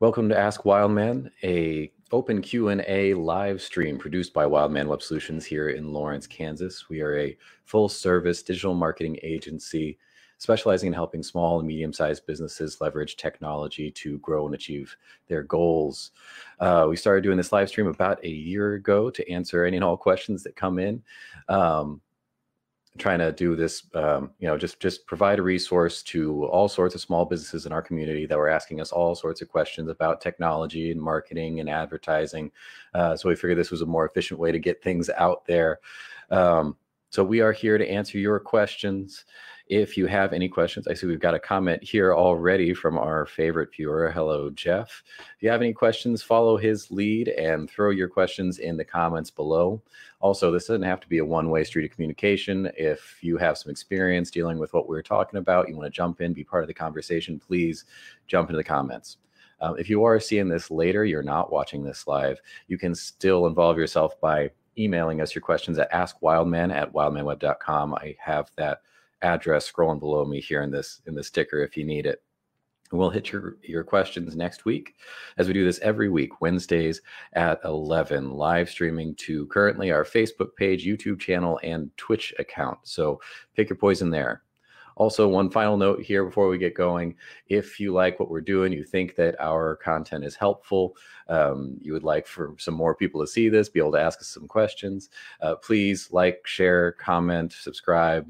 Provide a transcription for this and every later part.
Welcome to Ask Wildman, a open Q&A live stream produced by Wildman Web Solutions here in Lawrence, Kansas. We are a full-service digital marketing agency specializing in helping small and medium-sized businesses leverage technology to grow and achieve their goals. Uh, we started doing this live stream about a year ago to answer any and all questions that come in. Um, trying to do this um, you know just just provide a resource to all sorts of small businesses in our community that were asking us all sorts of questions about technology and marketing and advertising. Uh, so we figured this was a more efficient way to get things out there. Um, so we are here to answer your questions if you have any questions, I see we've got a comment here already from our favorite viewer. Hello, Jeff. If you have any questions, follow his lead and throw your questions in the comments below. Also, this doesn't have to be a one way street of communication. If you have some experience dealing with what we're talking about, you want to jump in, be part of the conversation, please jump into the comments. Um, if you are seeing this later, you're not watching this live, you can still involve yourself by emailing us your questions at askwildman at wildmanweb.com. I have that address scrolling below me here in this in this ticker if you need it. We'll hit your your questions next week as we do this every week, Wednesdays at 11, live streaming to currently our Facebook page, YouTube channel, and Twitch account. So pick your poison there. Also, one final note here before we get going. If you like what we're doing, you think that our content is helpful, um, you would like for some more people to see this, be able to ask us some questions, uh, please like, share, comment, subscribe,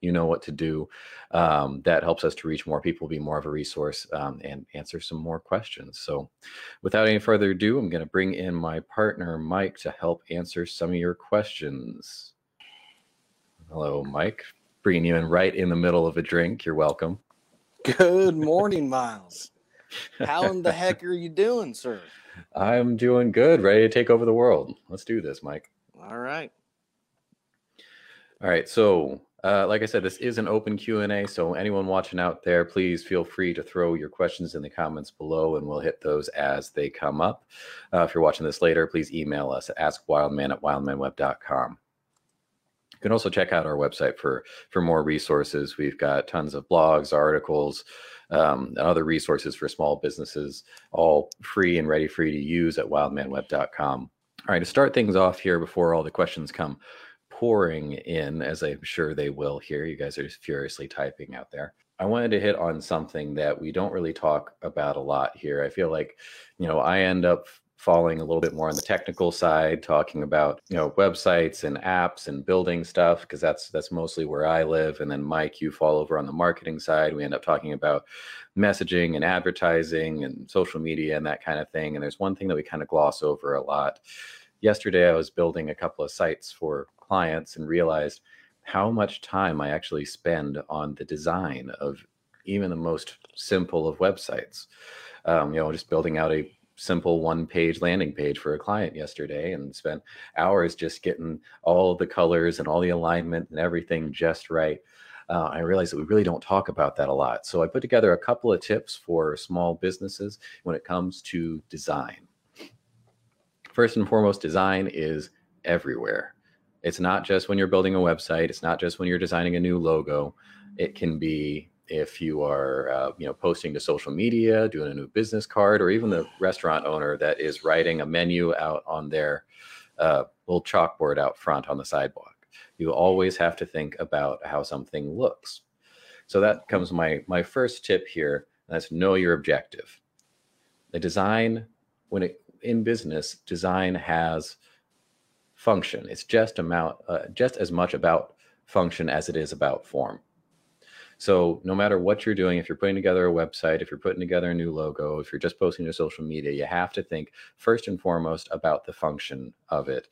you know what to do. Um, that helps us to reach more people, be more of a resource, um, and answer some more questions. So, without any further ado, I'm going to bring in my partner, Mike, to help answer some of your questions. Hello, Mike. Bringing you in right in the middle of a drink. You're welcome. Good morning, Miles. How in the heck are you doing, sir? I'm doing good, ready to take over the world. Let's do this, Mike. All right. All right. So, uh, like I said, this is an open Q&A, so anyone watching out there, please feel free to throw your questions in the comments below, and we'll hit those as they come up. Uh, if you're watching this later, please email us at askwildman at wildmanweb.com. You can also check out our website for, for more resources. We've got tons of blogs, articles, um, and other resources for small businesses, all free and ready for you to use at wildmanweb.com. All right, to start things off here before all the questions come, pouring in, as I'm sure they will here. You guys are furiously typing out there. I wanted to hit on something that we don't really talk about a lot here. I feel like, you know, I end up falling a little bit more on the technical side talking about you know websites and apps and building stuff because that's that's mostly where i live and then mike you fall over on the marketing side we end up talking about messaging and advertising and social media and that kind of thing and there's one thing that we kind of gloss over a lot yesterday i was building a couple of sites for clients and realized how much time I actually spend on the design of even the most simple of websites. Um, you know, just building out a simple one page landing page for a client yesterday and spent hours just getting all the colors and all the alignment and everything just right. Uh, I realized that we really don't talk about that a lot. So I put together a couple of tips for small businesses when it comes to design. First and foremost, design is everywhere. It's not just when you're building a website. It's not just when you're designing a new logo. It can be if you are, uh, you know, posting to social media, doing a new business card, or even the restaurant owner that is writing a menu out on their uh, little chalkboard out front on the sidewalk. You always have to think about how something looks. So that comes my my first tip here. that's know your objective. The design, when it in business, design has function. It's just amount, uh, just as much about function as it is about form. So no matter what you're doing, if you're putting together a website, if you're putting together a new logo, if you're just posting to social media, you have to think first and foremost about the function of it.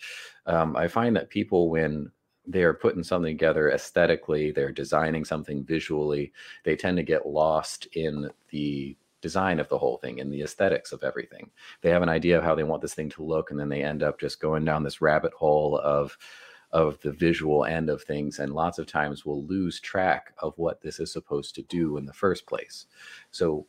Um, I find that people, when they are putting something together aesthetically, they're designing something visually, they tend to get lost in the design of the whole thing and the aesthetics of everything. They have an idea of how they want this thing to look, and then they end up just going down this rabbit hole of of the visual end of things and lots of times we'll lose track of what this is supposed to do in the first place so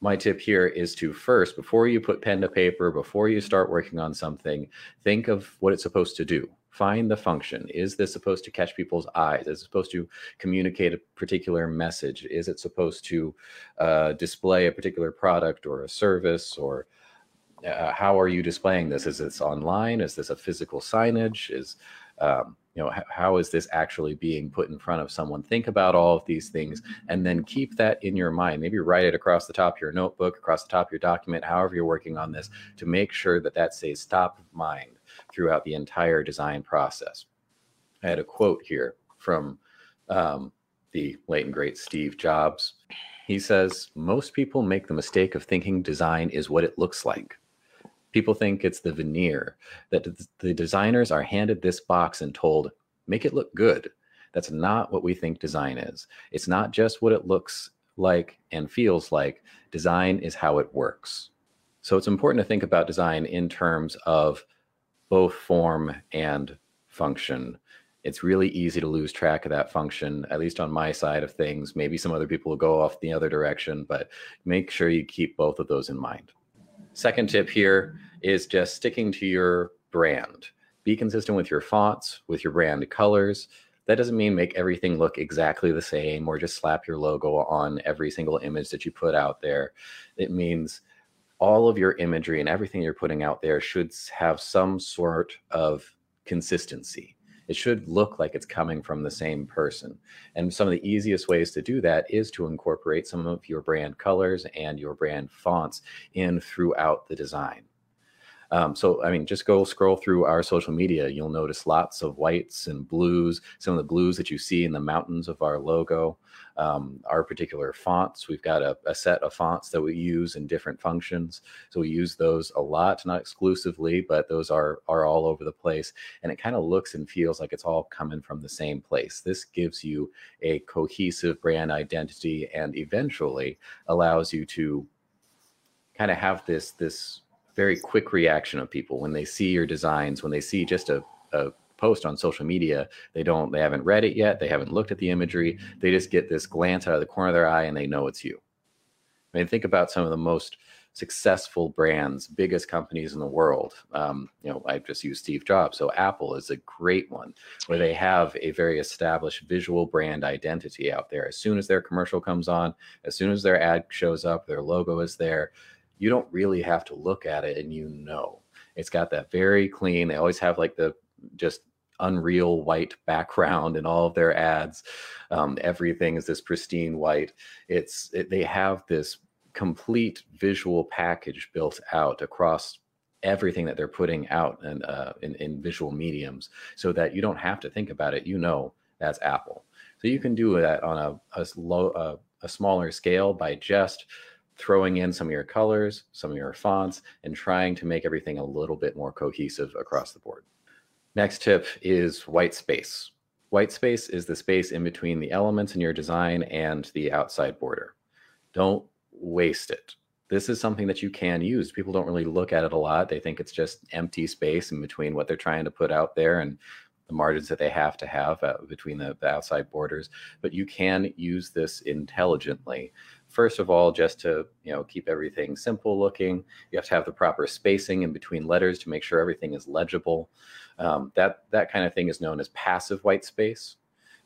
my tip here is to first before you put pen to paper before you start working on something think of what it's supposed to do find the function. Is this supposed to catch people's eyes? Is it supposed to communicate a particular message? Is it supposed to uh, display a particular product or a service or uh, how are you displaying this? Is this online? Is this a physical signage? Is um, you know how is this actually being put in front of someone? Think about all of these things and then keep that in your mind. Maybe write it across the top of your notebook across the top of your document however you're working on this to make sure that that stays top of mind throughout the entire design process. I had a quote here from um, the late and great Steve Jobs. He says, Most people make the mistake of thinking design is what it looks like. People think it's the veneer, that the designers are handed this box and told, make it look good. That's not what we think design is. It's not just what it looks like and feels like. Design is how it works. So it's important to think about design in terms of both form and function. It's really easy to lose track of that function, at least on my side of things. Maybe some other people will go off the other direction, but make sure you keep both of those in mind. Second tip here is just sticking to your brand. Be consistent with your fonts, with your brand colors. That doesn't mean make everything look exactly the same or just slap your logo on every single image that you put out there. It means all of your imagery and everything you're putting out there should have some sort of consistency. It should look like it's coming from the same person. And some of the easiest ways to do that is to incorporate some of your brand colors and your brand fonts in throughout the design. Um, so, I mean, just go scroll through our social media. You'll notice lots of whites and blues, some of the blues that you see in the mountains of our logo um, our particular fonts. We've got a, a, set of fonts that we use in different functions. So we use those a lot, not exclusively, but those are, are all over the place. And it kind of looks and feels like it's all coming from the same place. This gives you a cohesive brand identity and eventually allows you to kind of have this, this very quick reaction of people when they see your designs, when they see just a, a post on social media. They don't they haven't read it yet. They haven't looked at the imagery. They just get this glance out of the corner of their eye and they know it's you. I mean think about some of the most successful brands biggest companies in the world. Um, you know i just use steve jobs so apple is a great one where they have a very established visual brand identity out there. As soon as their commercial comes on as soon as their ad shows up their logo is there you don't really have to look at it and you know. It's got that very clean they always have like the just unreal white background in all of their ads. Um, everything is this pristine white. It's it, they have this complete visual package built out across everything that they're putting out in, uh, in, in visual mediums, so that you don't have to think about it. You know that's Apple. So you can do that on a a, low, a smaller scale by just throwing in some of your colors, some of your fonts, and trying to make everything a little bit more cohesive across the board. Next tip is white space. White space is the space in between the elements in your design and the outside border. Don't waste it. This is something that you can use. People don't really look at it a lot. They think it's just empty space in between what they're trying to put out there and the margins that they have to have uh, between the, the outside borders. But you can use this intelligently first of all just to you know keep everything simple looking you have to have the proper spacing in between letters to make sure everything is legible um, that that kind of thing is known as passive white space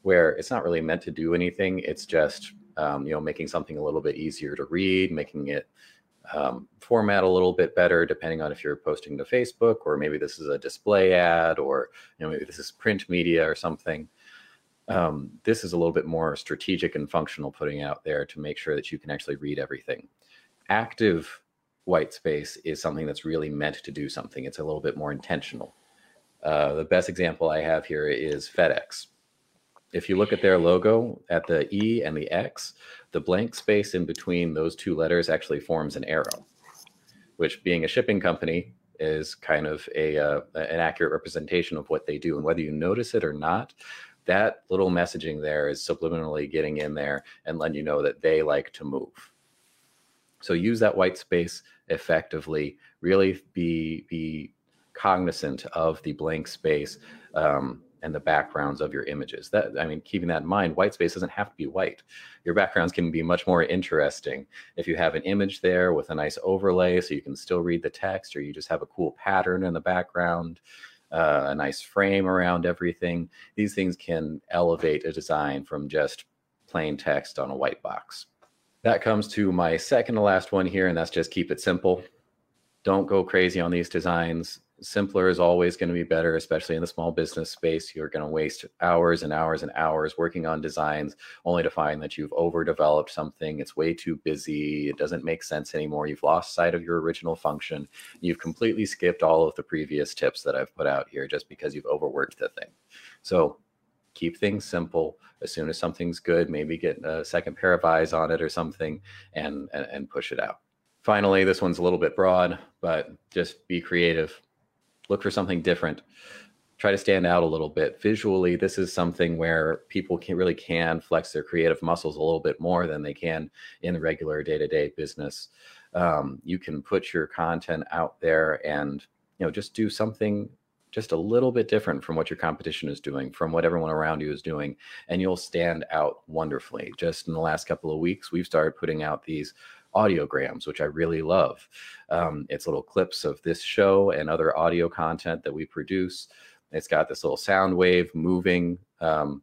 where it's not really meant to do anything it's just um, you know making something a little bit easier to read making it um, format a little bit better depending on if you're posting to facebook or maybe this is a display ad or you know maybe this is print media or something um, this is a little bit more strategic and functional putting out there to make sure that you can actually read everything. Active white space is something that's really meant to do something. It's a little bit more intentional. Uh, the best example I have here is FedEx. If you look at their logo at the E and the X, the blank space in between those two letters actually forms an arrow, which being a shipping company is kind of a uh, an accurate representation of what they do. And whether you notice it or not, that little messaging there is subliminally getting in there and letting you know that they like to move. So use that white space effectively. Really be be cognizant of the blank space um, and the backgrounds of your images. That I mean, keeping that in mind, white space doesn't have to be white. Your backgrounds can be much more interesting if you have an image there with a nice overlay, so you can still read the text, or you just have a cool pattern in the background. Uh, a nice frame around everything. These things can elevate a design from just plain text on a white box. That comes to my second to last one here, and that's just keep it simple. Don't go crazy on these designs simpler is always going to be better, especially in the small business space. You're going to waste hours and hours and hours working on designs only to find that you've overdeveloped something. It's way too busy. It doesn't make sense anymore. You've lost sight of your original function. You've completely skipped all of the previous tips that I've put out here just because you've overworked the thing. So keep things simple. As soon as something's good, maybe get a second pair of eyes on it or something and, and, and push it out. Finally, this one's a little bit broad, but just be creative. Look for something different. Try to stand out a little bit. Visually this is something where people can really can flex their creative muscles a little bit more than they can in the regular day-to-day business. Um, you can put your content out there and you know just do something just a little bit different from what your competition is doing from what everyone around you is doing and you'll stand out wonderfully. Just in the last couple of weeks we've started putting out these audiograms, which I really love. Um, it's little clips of this show and other audio content that we produce. It's got this little sound wave moving um,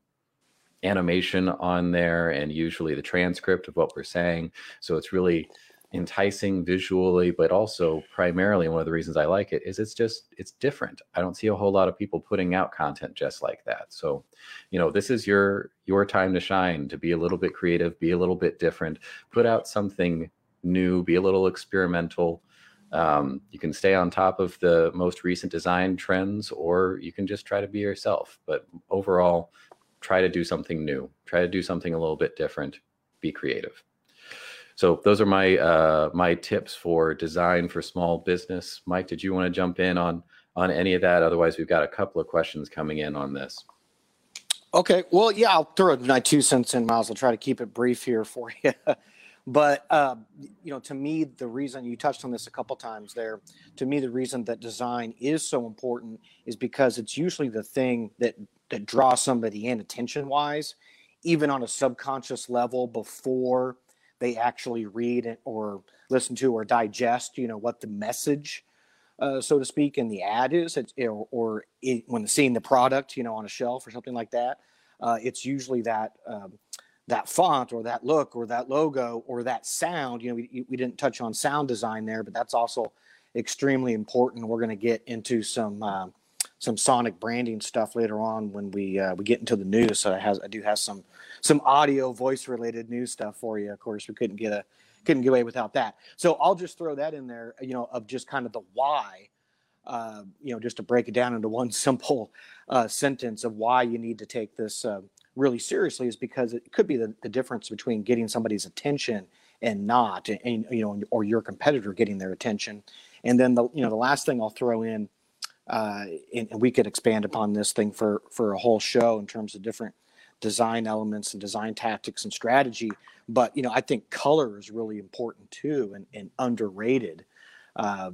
animation on there, and usually the transcript of what we're saying. So it's really enticing visually, but also primarily one of the reasons I like it is it's just it's different. I don't see a whole lot of people putting out content just like that. So, you know, this is your your time to shine, to be a little bit creative, be a little bit different, put out something new, be a little experimental. Um, you can stay on top of the most recent design trends, or you can just try to be yourself. But overall, try to do something new, try to do something a little bit different, be creative. So those are my uh, my tips for design for small business. Mike, did you want to jump in on on any of that? Otherwise, we've got a couple of questions coming in on this. Okay, well, yeah, I'll throw my two cents in, Miles. I'll try to keep it brief here for you. But uh, you know, to me, the reason you touched on this a couple times there, to me, the reason that design is so important is because it's usually the thing that that draws somebody in attention wise, even on a subconscious level before they actually read or listen to or digest. You know what the message, uh, so to speak, in the ad is, it's, or, or it, when seeing the product, you know, on a shelf or something like that. Uh, it's usually that um, that font or that look or that logo or that sound. You know, we, we didn't touch on sound design there, but that's also extremely important. We're going to get into some uh, some sonic branding stuff later on when we uh, we get into the news. So I, has, I do have some some audio voice related news stuff for you. Of course, we couldn't get a couldn't get away without that. So I'll just throw that in there. You know, of just kind of the why. Uh, you know, just to break it down into one simple uh, sentence of why you need to take this uh, really seriously is because it could be the, the difference between getting somebody's attention and not and, and, you know or your competitor getting their attention. And then the you know the last thing i'll throw in uh, and, and we could expand upon this thing for for a whole show in terms of different design elements and design tactics and strategy. But you know i think color is really important too and, and underrated. Uh,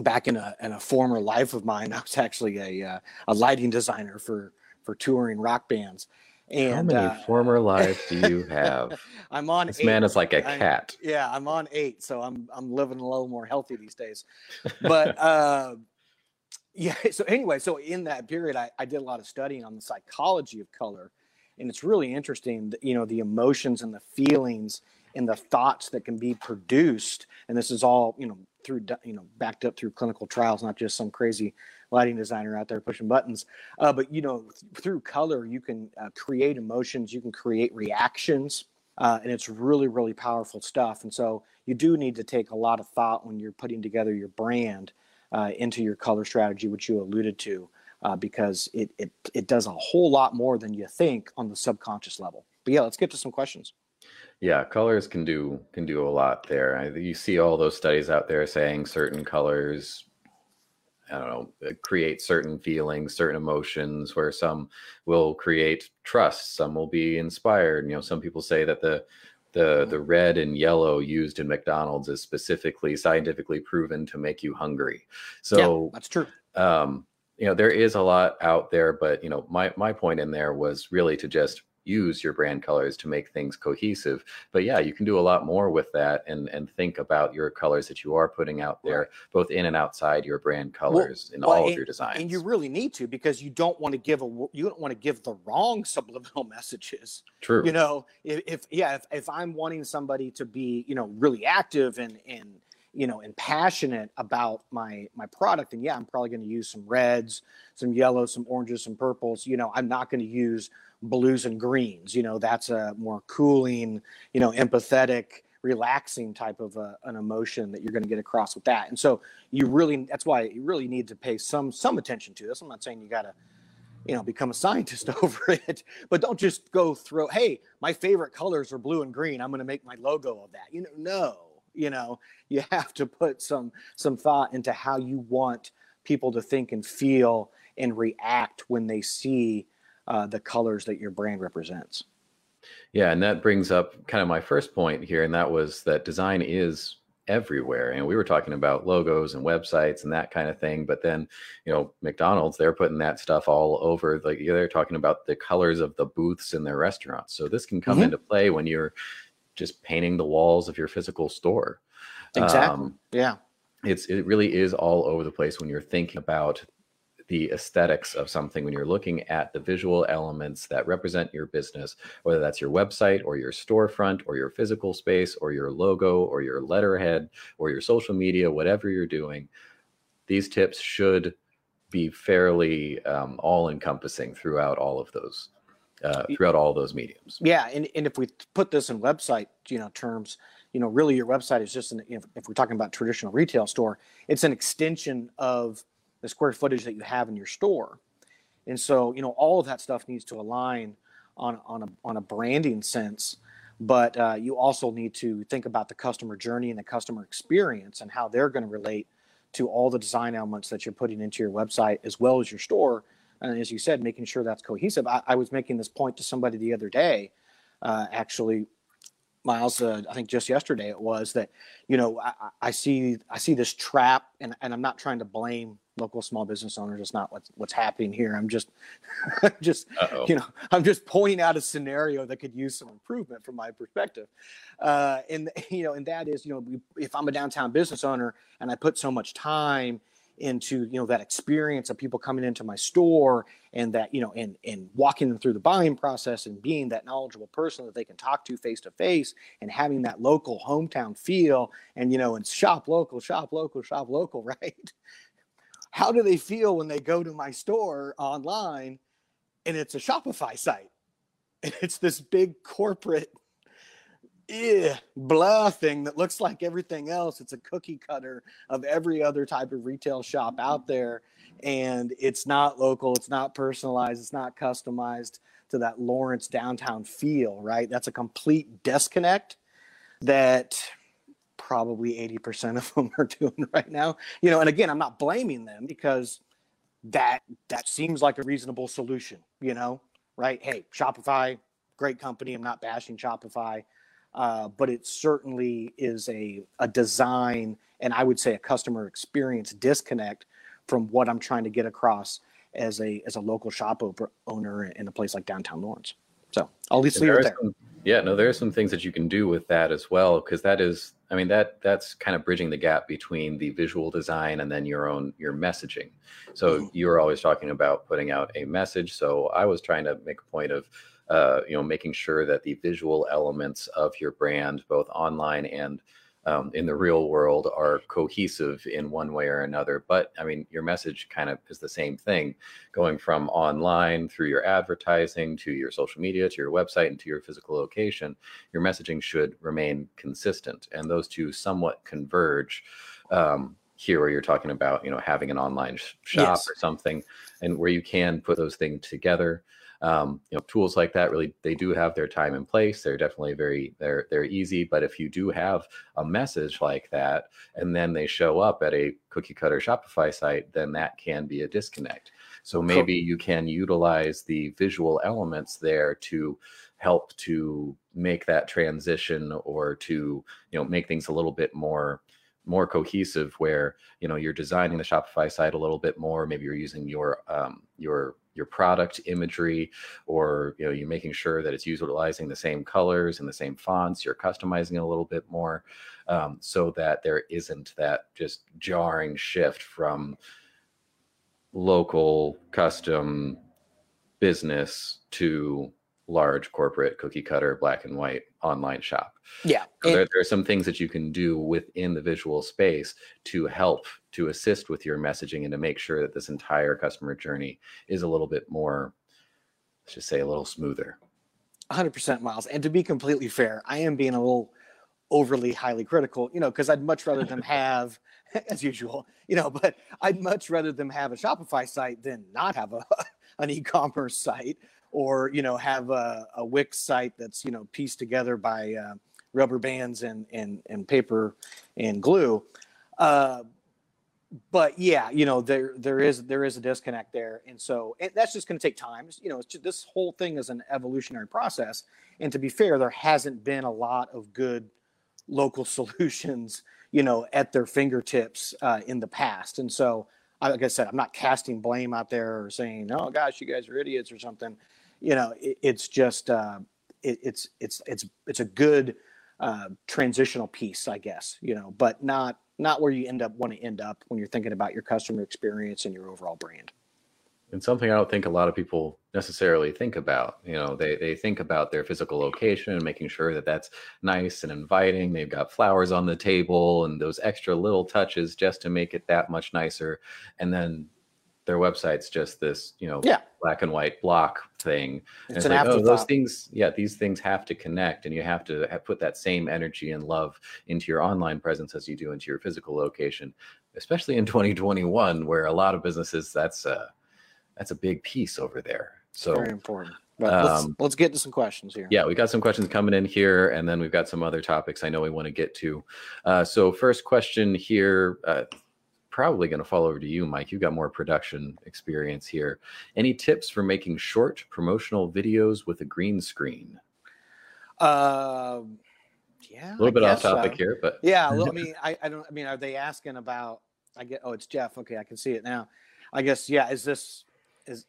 back in a, in a former life of mine i was actually a, uh, a lighting designer for for touring rock bands and how many uh, former lives do you have? I'm on. This eight. man is like a cat. I'm, yeah, I'm on eight, so I'm I'm living a little more healthy these days. But uh, yeah, so anyway, so in that period, I, I did a lot of studying on the psychology of color, and it's really interesting. That, You know, the emotions and the feelings and the thoughts that can be produced, and this is all you know through you know backed up through clinical trials, not just some crazy lighting designer out there pushing buttons. Uh, but you know, th- through color, you can uh, create emotions, you can create reactions, uh, and it's really, really powerful stuff. And so you do need to take a lot of thought when you're putting together your brand uh, into your color strategy, which you alluded to, uh, because it, it it does a whole lot more than you think on the subconscious level. But yeah, let's get to some questions. Yeah, colors can do can do a lot there. You see all those studies out there saying certain colors I don't know, uh, create certain feelings, certain emotions, where some will create trust, some will be inspired. You know, some people say that the the the red and yellow used in McDonald's is specifically scientifically proven to make you hungry. So yeah, that's true. Um, you know, there is a lot out there, but you know, my my point in there was really to just use your brand colors to make things cohesive. But yeah, you can do a lot more with that and and think about your colors that you are putting out there, right. both in and outside your brand colors well, in well, all and, of your designs. And you really need to because you don't want to give a you don't want to give the wrong subliminal messages. True. You know, if, if yeah, if, if I'm wanting somebody to be, you know, really active and and you know and passionate about my my product and yeah i'm probably going to use some reds some yellows some oranges some purples you know i'm not going to use blues and greens. You know, that's a more cooling, you know, empathetic, relaxing type of a, an emotion that you're going to get across with that. And so you really, that's why you really need to pay some some attention to this. I'm not saying you got to, you know, become a scientist over it, but don't just go throw. Hey, my favorite colors are blue and green. I'm going to make my logo of that. You know, no. You know, you have to put some some thought into how you want people to think and feel and react when they see uh, the colors that your brand represents. Yeah, and that brings up kind of my first point here, and that was that design is everywhere. And we were talking about logos and websites and that kind of thing, but then you know McDonald's they're putting that stuff all over. Like they're talking about the colors of the booths in their restaurants. So this can come mm-hmm. into play when you're just painting the walls of your physical store. Exactly. Um, yeah. It's it really is all over the place when you're thinking about the aesthetics of something when you're looking at the visual elements that represent your business, whether that's your website or your storefront or your physical space or your logo or your letterhead or your social media, whatever you're doing, these tips should be fairly um, all encompassing throughout all of those. Uh, throughout all those mediums. Yeah, and, and if we put this in website, you know, terms, you know, really your website is just an, if, if we're talking about traditional retail store, it's an extension of the square footage that you have in your store. And so, you know, all of that stuff needs to align on, on, a, on a branding sense. But uh, you also need to think about the customer journey and the customer experience and how they're going to relate to all the design elements that you're putting into your website as well as your store. And as you said, making sure that's cohesive. I, I was making this point to somebody the other day, uh, actually, Miles. Uh, I think just yesterday it was that, you know, I, I see I see this trap, and, and I'm not trying to blame local small business owners. It's not what's what's happening here. I'm just, just Uh-oh. you know, I'm just pointing out a scenario that could use some improvement from my perspective. Uh, and you know, and that is, you know, if I'm a downtown business owner and I put so much time into you know that experience of people coming into my store and that you know and and walking them through the buying process and being that knowledgeable person that they can talk to face to face and having that local hometown feel and you know and shop local shop local shop local right how do they feel when they go to my store online and it's a Shopify site? And it's this big corporate eh, blah thing that looks like everything else. It's a cookie cutter of every other type of retail shop out there. And it's not local, it's not personalized, it's not customized to that Lawrence downtown feel, right? That's a complete disconnect that probably 80% of them are doing right now. You know, and again, I'm not blaming them because that that seems like a reasonable solution, you know, right? Hey, Shopify, great company. I'm not bashing Shopify. Uh, but it certainly is a, a design and I would say a customer experience disconnect from what I'm trying to get across as a as a local shop owner in a place like downtown Lawrence. So I'll at least leave it there. Some, yeah, no, there are some things that you can do with that as well, because that is, I mean, that that's kind of bridging the gap between the visual design and then your own your messaging. So mm-hmm. you were always talking about putting out a message. So I was trying to make a point of, uh, you know, making sure that the visual elements of your brand, both online and um, in the real world are cohesive in one way or another. But I mean, your message kind of is the same thing, going from online through your advertising to your social media to your website and to your physical location. Your messaging should remain consistent, and those two somewhat converge. Um, here where you're talking about you know having an online sh- shop yes. or something and where you can put those things together um, you know tools like that really they do have their time and place. They're definitely very they're they're easy but if you do have a message like that and then they show up at a cookie cutter shopify site then that can be a disconnect. So maybe you can utilize the visual elements there to help to make that transition or to you know make things a little bit more more cohesive where you know you're designing the shopify site a little bit more. Maybe you're using your um, your your product imagery or you know you're making sure that it's utilizing the same colors and the same fonts you're customizing it a little bit more um, so that there isn't that just jarring shift from local custom business to large corporate cookie cutter black and white online shop. Yeah. So there, there, are some things that you can do within the visual space to help to assist with your messaging and to make sure that this entire customer journey is a little bit more, let's just say a little smoother. 100% Miles. And to be completely fair, I am being a little overly highly critical, you know, because I'd much rather them have, as usual, you know, but I'd much rather them have a Shopify site than not have a, an e-commerce site or you know have a, a Wix site that's you know pieced together by uh, rubber bands and and and paper and glue. Uh, but yeah, you know there there is there is a disconnect there, and so and that's just going to take time. You know, just, this whole thing is an evolutionary process, and to be fair, there hasn't been a lot of good local solutions, you know, at their fingertips uh, in the past, and so like I said, I'm not casting blame out there or saying, "Oh gosh, you guys are idiots" or something you know, it, it's just uh, it, it's it's it's it's a good uh, transitional piece, I guess. You know, but not not where you end up want to end up when you're thinking about your customer experience and your overall brand. And something I don't think a lot of people necessarily think about. You know, they they think about their physical location making sure that that's nice and inviting. They've got flowers on the table and those extra little touches just to make it that much nicer. And then their website's just this, you know, yeah. black and white block thing. It's, it's like, oh, those things, yeah, these things have to connect, and you have to have put that same energy and love into your online presence as you do into your physical location, especially in 2021, where a lot of businesses that's a that's a big piece over there. So very important. But let's, um, let's get to some questions here. Yeah, we got some questions coming in here, and then we've got some other topics I know we want to get to. Uh, so, first question here uh, probably going to fall over to you, Mike. You've got more production experience here. Any tips for making short promotional videos with a green screen? Uh, yeah, a little I bit off topic so. here, but yeah. Well, I mean, I, I don't. I mean, are they asking about? I get. Oh, it's Jeff. Okay, I can see it now. I guess. Yeah. Is this? Is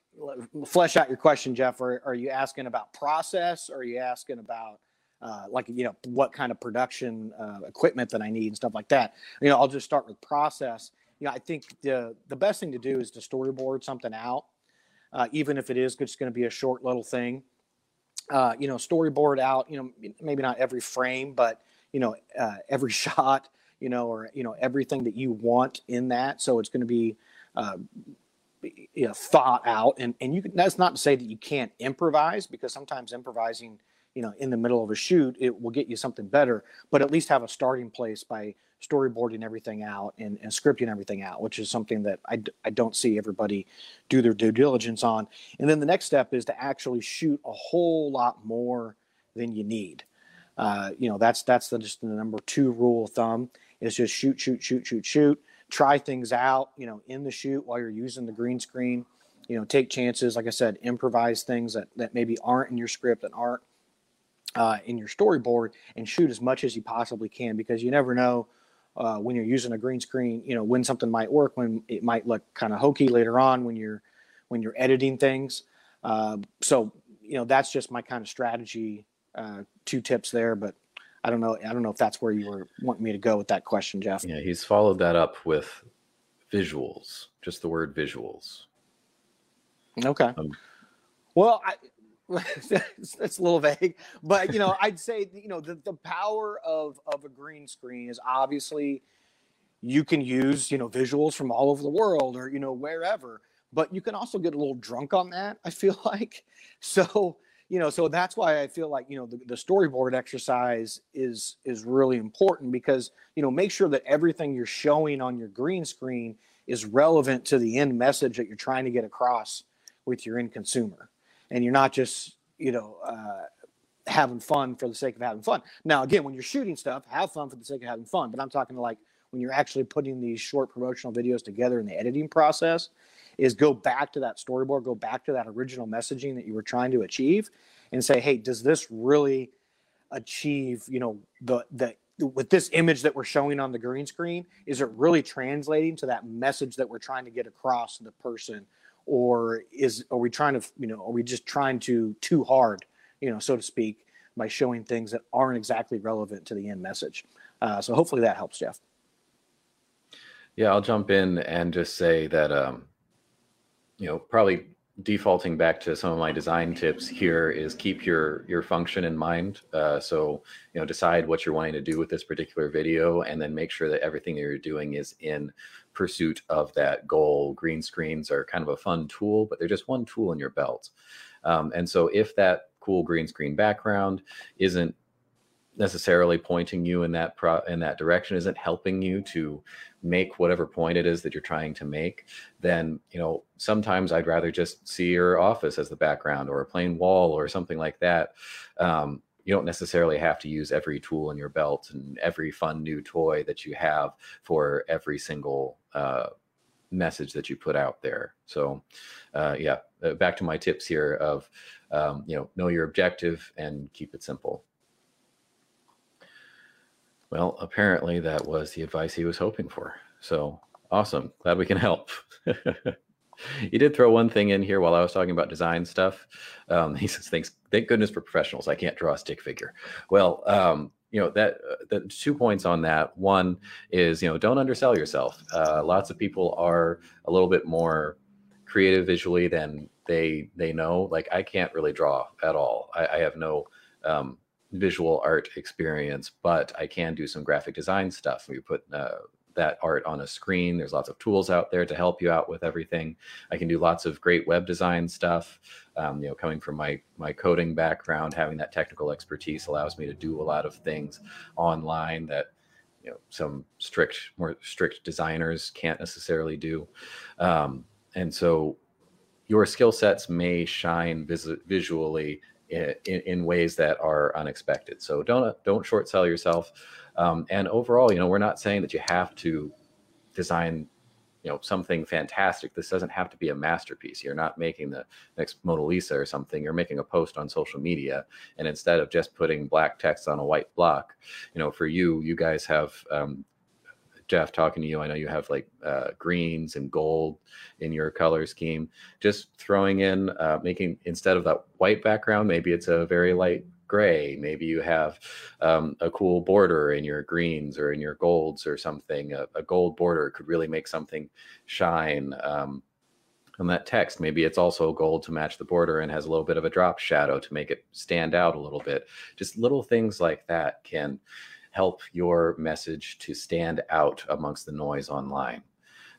flesh out your question, Jeff? Or are you asking about process? Or are you asking about? Uh, like you know what kind of production uh, equipment that I need and stuff like that. You know, I'll just start with process you know, I think the the best thing to do is to storyboard something out, uh, even if it is just going to be a short little thing. Uh, you know, storyboard out. You know, maybe not every frame, but you know, uh, every shot. You know, or you know, everything that you want in that. So it's going to be. Uh, you know, thought out and and you can that's not to say that you can't improvise because sometimes improvising you know in the middle of a shoot it will get you something better but at least have a starting place by storyboarding everything out and, and scripting everything out, which is something that I, I don't see everybody do their due diligence on. And then the next step is to actually shoot a whole lot more than you need. Uh, you know, that's that's the, just the number two rule of thumb is just shoot, shoot, shoot, shoot, shoot. Try things out, you know, in the shoot while you're using the green screen. You know, take chances. Like I said, improvise things that, that maybe aren't in your script and aren't uh, in your storyboard and shoot as much as you possibly can because you never know uh, when you're using a green screen, you know, when something might work, when it might look kind of hokey later on when you're when you're editing things. Uh, so you know, that's just my kind of strategy. Uh, two tips there, but I don't know. I don't know if that's where you were wanting me to go with that question, Jeff. Yeah, he's followed that up with visuals. Just the word visuals. Okay. Um, well, I, it's, a little vague, but you know, I'd say you know the, the power of of a green screen is obviously you can use you know visuals from all over the world or you know wherever, but you can also get a little drunk on that. I feel like so you know so that's why I feel like you know the, the storyboard exercise is is really important because you know make sure that everything you're showing on your green screen is relevant to the end message that you're trying to get across with your end consumer and you're not just you know uh, having fun for the sake of having fun. Now, again, when you're shooting stuff, have fun for the sake of having fun. But I'm talking to like when you're actually putting these short promotional videos together in the editing process, is go back to that storyboard, go back to that original messaging that you were trying to achieve, and say, hey, does this really achieve, you know, the the with this image that we're showing on the green screen, is it really translating to that message that we're trying to get across to the person? Or is are we trying to, you know, are we just trying to too hard, you know, so to speak, by showing things that aren't exactly relevant to the end message? Uh, so hopefully that helps, Jeff. Yeah, I'll jump in and just say that, um, you know, probably defaulting back to some of my design tips here is keep your your function in mind. Uh, so you know, decide what you're wanting to do with this particular video, and then make sure that everything that you're doing is in pursuit of that goal. Green screens are kind of a fun tool, but they're just one tool in your belt. Um, and so if that cool green screen background isn't necessarily pointing you in that pro in that direction isn't helping you to make whatever point it is that you're trying to make then you know sometimes i'd rather just see your office as the background or a plain wall or something like that um, you don't necessarily have to use every tool in your belt and every fun new toy that you have for every single uh, message that you put out there so uh, yeah uh, back to my tips here of um, you know know your objective and keep it simple well, apparently that was the advice he was hoping for. So awesome. Glad we can help. he did throw one thing in here while I was talking about design stuff. Um, he says, "Thanks, thank goodness for professionals. I can't draw a stick figure." Well, um, you know that uh, the two points on that. One is you know don't undersell yourself. Uh, lots of people are a little bit more creative visually than they they know. Like I can't really draw at all. I, I have no um, visual art experience, but I can do some graphic design stuff. We put uh, that art on a screen. There's lots of tools out there to help you out with everything. I can do lots of great web design stuff. Um, you know, coming from my my coding background, having that technical expertise allows me to do a lot of things online that you know some strict more strict designers can't necessarily do. Um, and so your skill sets may shine vis- visually in, in ways that are unexpected. So don't don't short sell yourself. Um, and overall, you know, we're not saying that you have to design, you know, something fantastic. This doesn't have to be a masterpiece. You're not making the next Mona Lisa or something. You're making a post on social media, and instead of just putting black text on a white block, you know, for you, you guys have um, Jeff, talking to you, I know you have like uh, greens and gold in your color scheme. Just throwing in, uh, making instead of that white background, maybe it's a very light gray. Maybe you have um, a cool border in your greens or in your golds or something. A, a gold border could really make something shine. Um, on that text, maybe it's also gold to match the border and has a little bit of a drop shadow to make it stand out a little bit. Just little things like that can help your message to stand out amongst the noise online.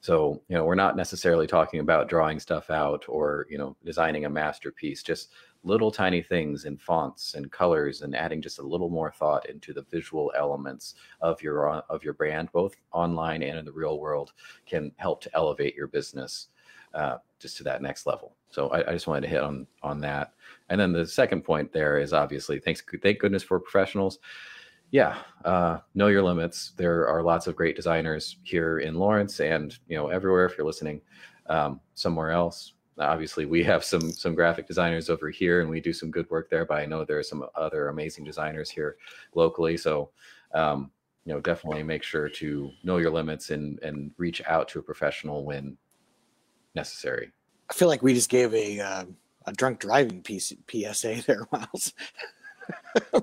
So, you know, we're not necessarily talking about drawing stuff out or, you know, designing a masterpiece, just little tiny things in fonts and colors and adding just a little more thought into the visual elements of your of your brand both online and in the real world can help to elevate your business uh, just to that next level. So I, I, just wanted to hit on on that. And then the second point there is obviously thanks thank goodness for professionals yeah, uh, know your limits. There are lots of great designers here in Lawrence, and you know everywhere. If you're listening um, somewhere else, obviously we have some some graphic designers over here, and we do some good work there. But I know there are some other amazing designers here locally. So um, you know, definitely make sure to know your limits and and reach out to a professional when necessary. I feel like we just gave a uh, a drunk driving piece PSA there, Miles.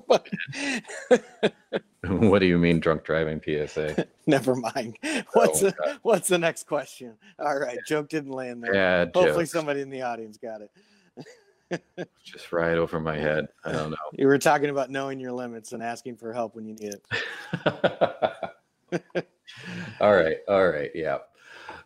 what do you mean drunk driving PSA? Never mind. What's oh, the, what's the next question? All right, joke didn't land there. Yeah, hopefully joke. somebody in the audience got it. Just right over my head. I don't know. You were talking about knowing your limits and asking for help when you need it. all right, all right, yeah.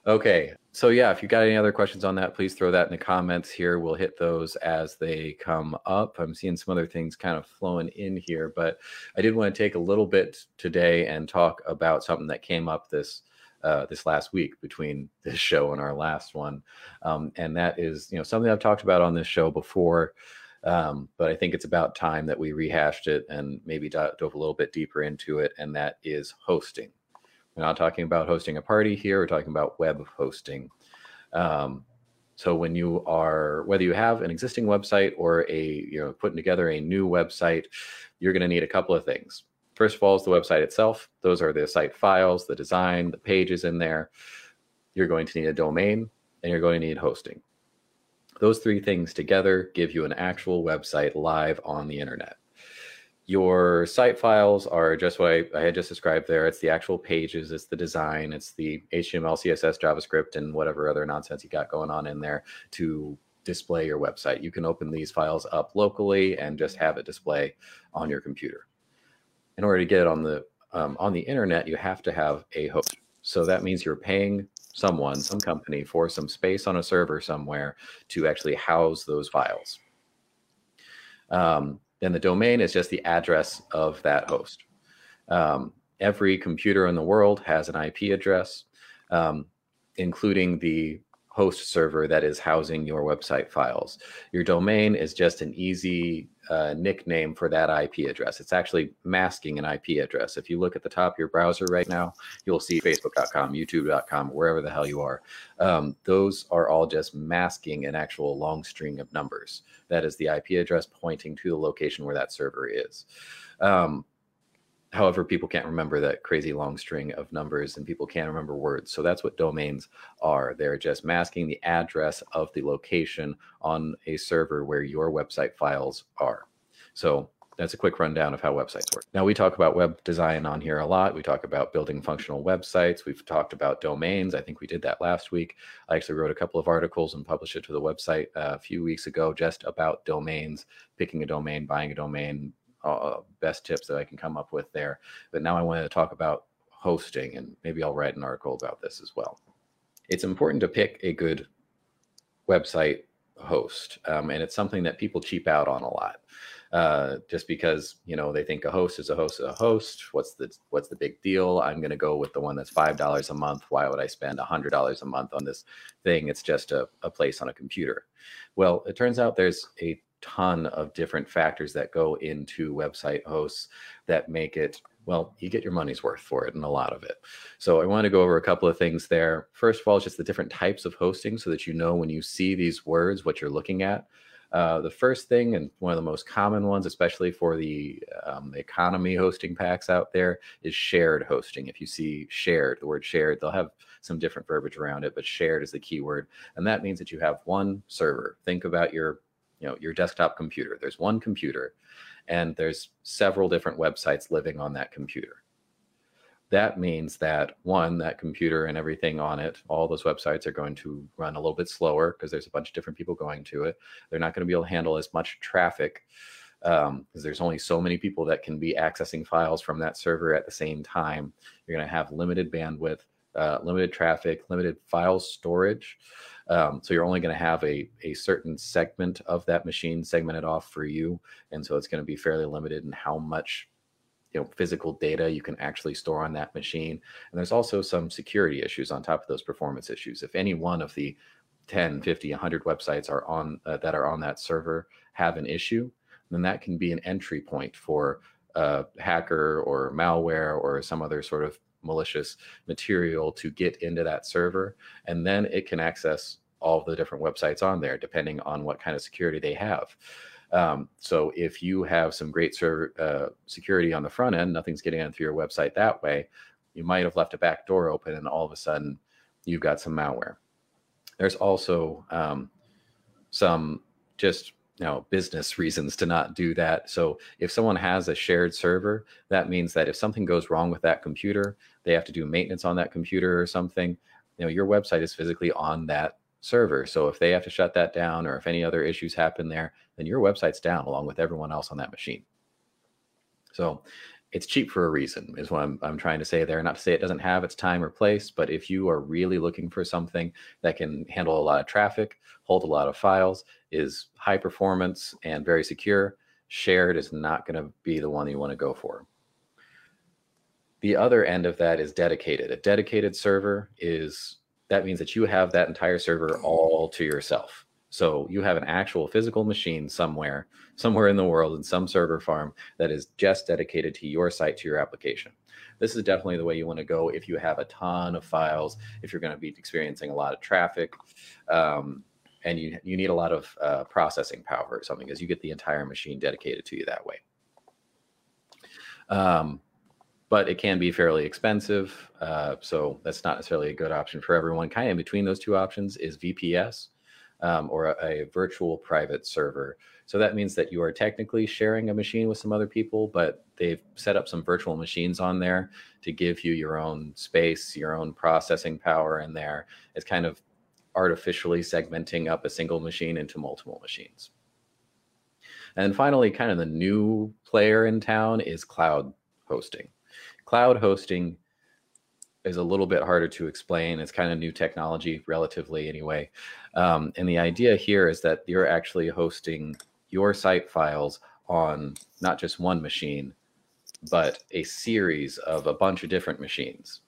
Okay. So yeah, if you got any other questions on that, please throw that in the comments here. We'll hit those as they come up. I'm seeing some other things kind of flowing in here, but I did want to take a little bit today and talk about something that came up this uh, this last week between this show and our last one, um, and that is you know something I've talked about on this show before. Um, but I think it's about time that we rehashed it and maybe dove a little bit deeper into it, and that is hosting. We're not talking about hosting a party here. We're talking about web hosting. Um, So when you are whether you have an existing website or a you know putting together a new website, you're going to need a couple of things. First of all, is the website itself. Those are the site files, the design, the pages in there. You're going to need a domain and you're going to need hosting. Those three things together give you an actual website live on the internet. Your site files are just what I, I, had just described there. It's the actual pages, it's the design, it's the HTML, CSS, JavaScript, and whatever other nonsense you got going on in there to display your website. You can open these files up locally and just have it display on your computer. In order to get it on the um, on the internet, you have to have a host. So that means you're paying someone, some company, for some space on a server somewhere to actually house those files. Um, then the domain is just the address of that host. Um, every computer in the world has an IP address, um, including the host server that is housing your website files. Your domain is just an easy uh, nickname for that IP address. It's actually masking an IP address. If you look at the top of your browser right now, you'll see facebook.com, youtube.com, wherever the hell you are. Um, those are all just masking an actual long string of numbers. That is the IP address pointing to the location where that server is. Um, However, people can't remember that crazy long string of numbers and people can't remember words. So that's what domains are. They're just masking the address of the location on a server where your website files are. So that's a quick rundown of how websites work. Now, we talk about web design on here a lot. We talk about building functional websites. We've talked about domains. I think we did that last week. I actually wrote a couple of articles and published it to the website uh, a few weeks ago just about domains, picking a domain, buying a domain, uh, best tips that I can come up with there. But now I wanted to talk about hosting, and maybe I'll write an article about this as well. It's important to pick a good website host, um, and it's something that people cheap out on a lot. Uh, just because you know they think a host is a host is a host. What's the what's the big deal? I'm going to go with the one that's five dollars a month. Why would I spend a hundred dollars a month on this thing? It's just a, a place on a computer. Well, it turns out there's a ton of different factors that go into website hosts that make it well you get your money's worth for it and a lot of it. So i want to go over a couple of things there. First of all just the different types of hosting so that you know when you see these words what you're looking at. Uh, the first thing and one of the most common ones especially for the, um, the economy hosting packs out there is shared hosting. If you see shared the word shared they'll have some different verbiage around it but shared is the keyword and that means that you have one server. Think about your you know your desktop computer. There's one computer and there's several different websites living on that computer. That means that one that computer and everything on it all those websites are going to run a little bit slower because there's a bunch of different people going to it. They're not going to be able to handle as much traffic because um, there's only so many people that can be accessing files from that server at the same time. You're going to have limited bandwidth uh, limited traffic limited file storage um, so you're only going to have a, a certain segment of that machine segmented off for you. And so it's going to be fairly limited in how much you know physical data you can actually store on that machine and there's also some security issues on top of those performance issues if any one of the 10 50 100 websites are on uh, that are on that server have an issue then that can be an entry point for a hacker or malware or some other sort of malicious material to get into that server and then it can access all the different websites on there depending on what kind of security they have. Um, so if you have some great server uh, security on the front end nothing's getting in through your website that way you might have left a back door open and all of a sudden you've got some malware. There's also um, some just know business reasons to not do that. So if someone has a shared server that means that if something goes wrong with that computer they have to do maintenance on that computer or something you know your website is physically on that server. So if they have to shut that down or if any other issues happen there then your website's down along with everyone else on that machine. So it's cheap for a reason is what I'm, I'm trying to say there. Not to say it doesn't have its time or place but if you are really looking for something that can handle a lot of traffic hold a lot of files is high performance and very secure shared is not going to be the one you want to go for. The other end of that is dedicated. A dedicated server is that means that you have that entire server all to yourself so you have an actual physical machine somewhere, somewhere in the world, in some server farm that is just dedicated to your site, to your application. This is definitely the way you want to go if you have a ton of files, if you're going to be experiencing a lot of traffic. Um, and you you need a lot of uh, processing power or something because you get the entire machine dedicated to you that way. Um, but it can be fairly expensive, uh, so that's not necessarily a good option for everyone. Kind of in between those two options is VPS um, or a, a virtual private server. So that means that you are technically sharing a machine with some other people, but they've set up some virtual machines on there to give you your own space, your own processing power in there. It's kind of artificially segmenting up a single machine into multiple machines. And finally, kind of the new player in town is cloud hosting. Cloud hosting is a little bit harder to explain. It's kind of new technology, relatively anyway. Um, and the idea here is that you're actually hosting your site files on not just one machine, but a series of a bunch of different machines.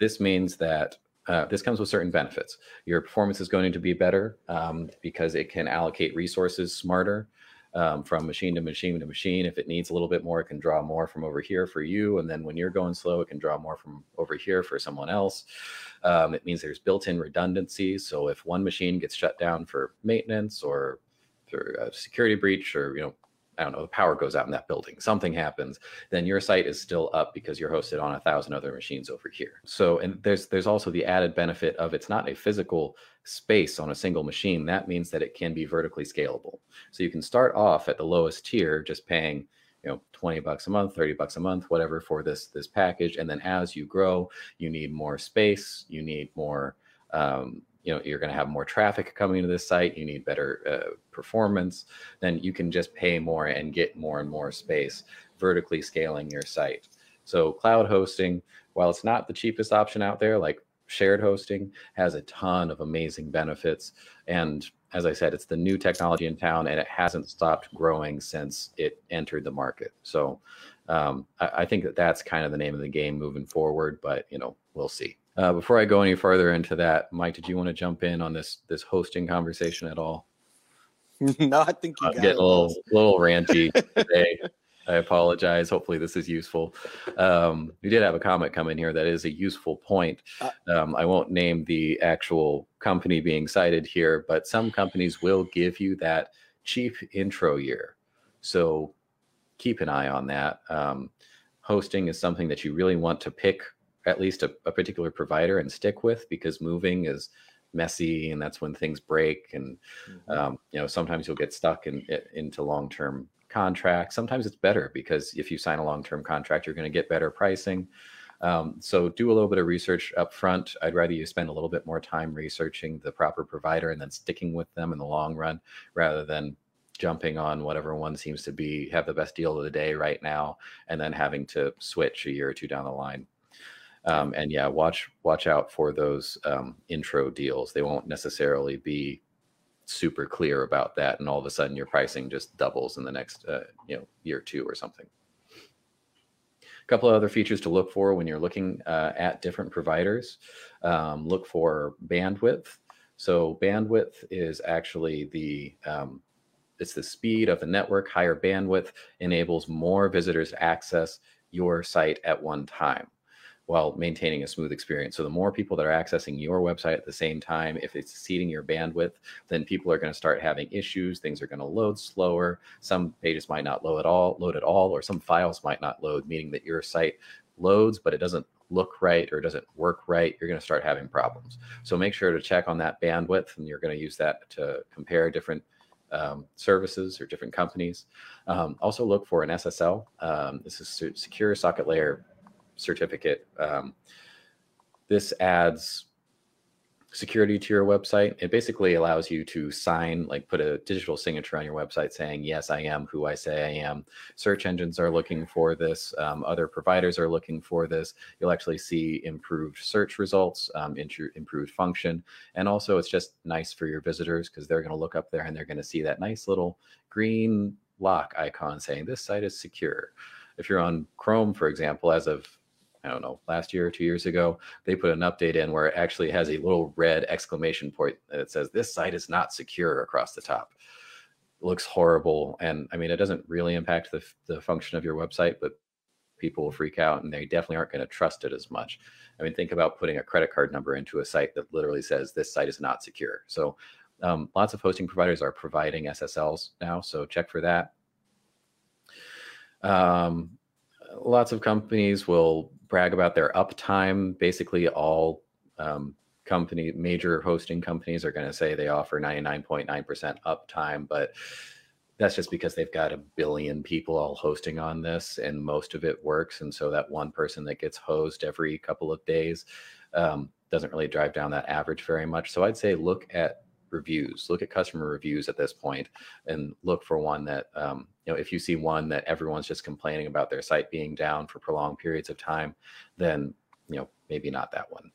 This means that uh, this comes with certain benefits. Your performance is going to be better um, because it can allocate resources smarter um, from machine to machine to machine. If it needs a little bit more, it can draw more from over here for you. And then when you're going slow, it can draw more from over here for someone else. Um, it means there's built in redundancy. So if one machine gets shut down for maintenance or for a security breach or, you know, I don't know, the power goes out in that building, something happens, then your site is still up because you're hosted on a thousand other machines over here. So, and there's there's also the added benefit of it's not a physical space on a single machine. That means that it can be vertically scalable. So you can start off at the lowest tier, just paying you know 20 bucks a month 30 bucks a month whatever for this this package and then as you grow you need more space you need more um, you know you're going to have more traffic coming to this site you need better uh, performance then you can just pay more and get more and more space vertically scaling your site. So cloud hosting while it's not the cheapest option out there like shared hosting has a ton of amazing benefits. And as i said it's the new technology in town and it hasn't stopped growing since it entered the market. So um, I, I think that that's kind of the name of the game moving forward but you know we'll see uh, before I go any further into that, Mike, did you want to jump in on this this hosting conversation at all? no, I think you I'm getting a little little ranty today. I apologize. Hopefully, this is useful. Um, we did have a comment come in here that is a useful point. Uh, um, I won't name the actual company being cited here, but some companies will give you that cheap intro year. So keep an eye on that. Um, hosting is something that you really want to pick at least a, a particular provider and stick with because moving is messy and that's when things break and mm-hmm. um, you know sometimes you'll get stuck in, in into long-term contracts. Sometimes it's better because if you sign a long-term contract you're going to get better pricing. Um, so do a little bit of research up front i'd rather you spend a little bit more time researching the proper provider and then sticking with them in the long run rather than jumping on whatever one seems to be have the best deal of the day right now and then having to switch a year or two down the line um, and yeah, watch watch out for those um, intro deals. They won't necessarily be super clear about that, and all of a sudden your pricing just doubles in the next uh, you know year two or something. A couple of other features to look for when you're looking uh, at different providers. Um, look for bandwidth. So bandwidth is actually the um, it's the speed of the network. Higher bandwidth enables more visitors to access your site at one time while maintaining a smooth experience. So the more people that are accessing your website at the same time, if it's exceeding your bandwidth, then people are going to start having issues. Things are going to load slower. Some pages might not load at all, load at all, or some files might not load, meaning that your site loads, but it doesn't look right or doesn't work right, you're going to start having problems. So make sure to check on that bandwidth, and you're going to use that to compare different um, services or different companies. Um, also look for an SSL. Um, this is secure socket layer certificate. Um, this adds security to your website. It basically allows you to sign, like put a digital signature on your website saying, yes, I am who I say I am. Search engines are looking for this. Um, other providers are looking for this. You'll actually see improved search results, um, improved function. And also it's just nice for your visitors because they're going to look up there and they're going to see that nice little green lock icon saying this site is secure. If you're on Chrome, for example, as of I don't know, last year or two years ago, they put an update in where it actually has a little red exclamation point that says, This site is not secure across the top. It looks horrible. And I mean, it doesn't really impact the, the function of your website, but people will freak out and they definitely aren't going to trust it as much. I mean, think about putting a credit card number into a site that literally says, This site is not secure. So Um, lots of hosting providers are providing SSLs now, so check for that. Um, lots of companies will brag about their uptime. Basically, all um, company major hosting companies are going to say they offer 99.9% uptime, but that's just because they've got a billion people all hosting on this and most of it works and so that one person that gets hosed every couple of days um, doesn't really drive down that average very much so i'd say look at reviews look at customer reviews at this point and look for one that um, you know if you see one that everyone's just complaining about their site being down for prolonged periods of time then you know maybe not that one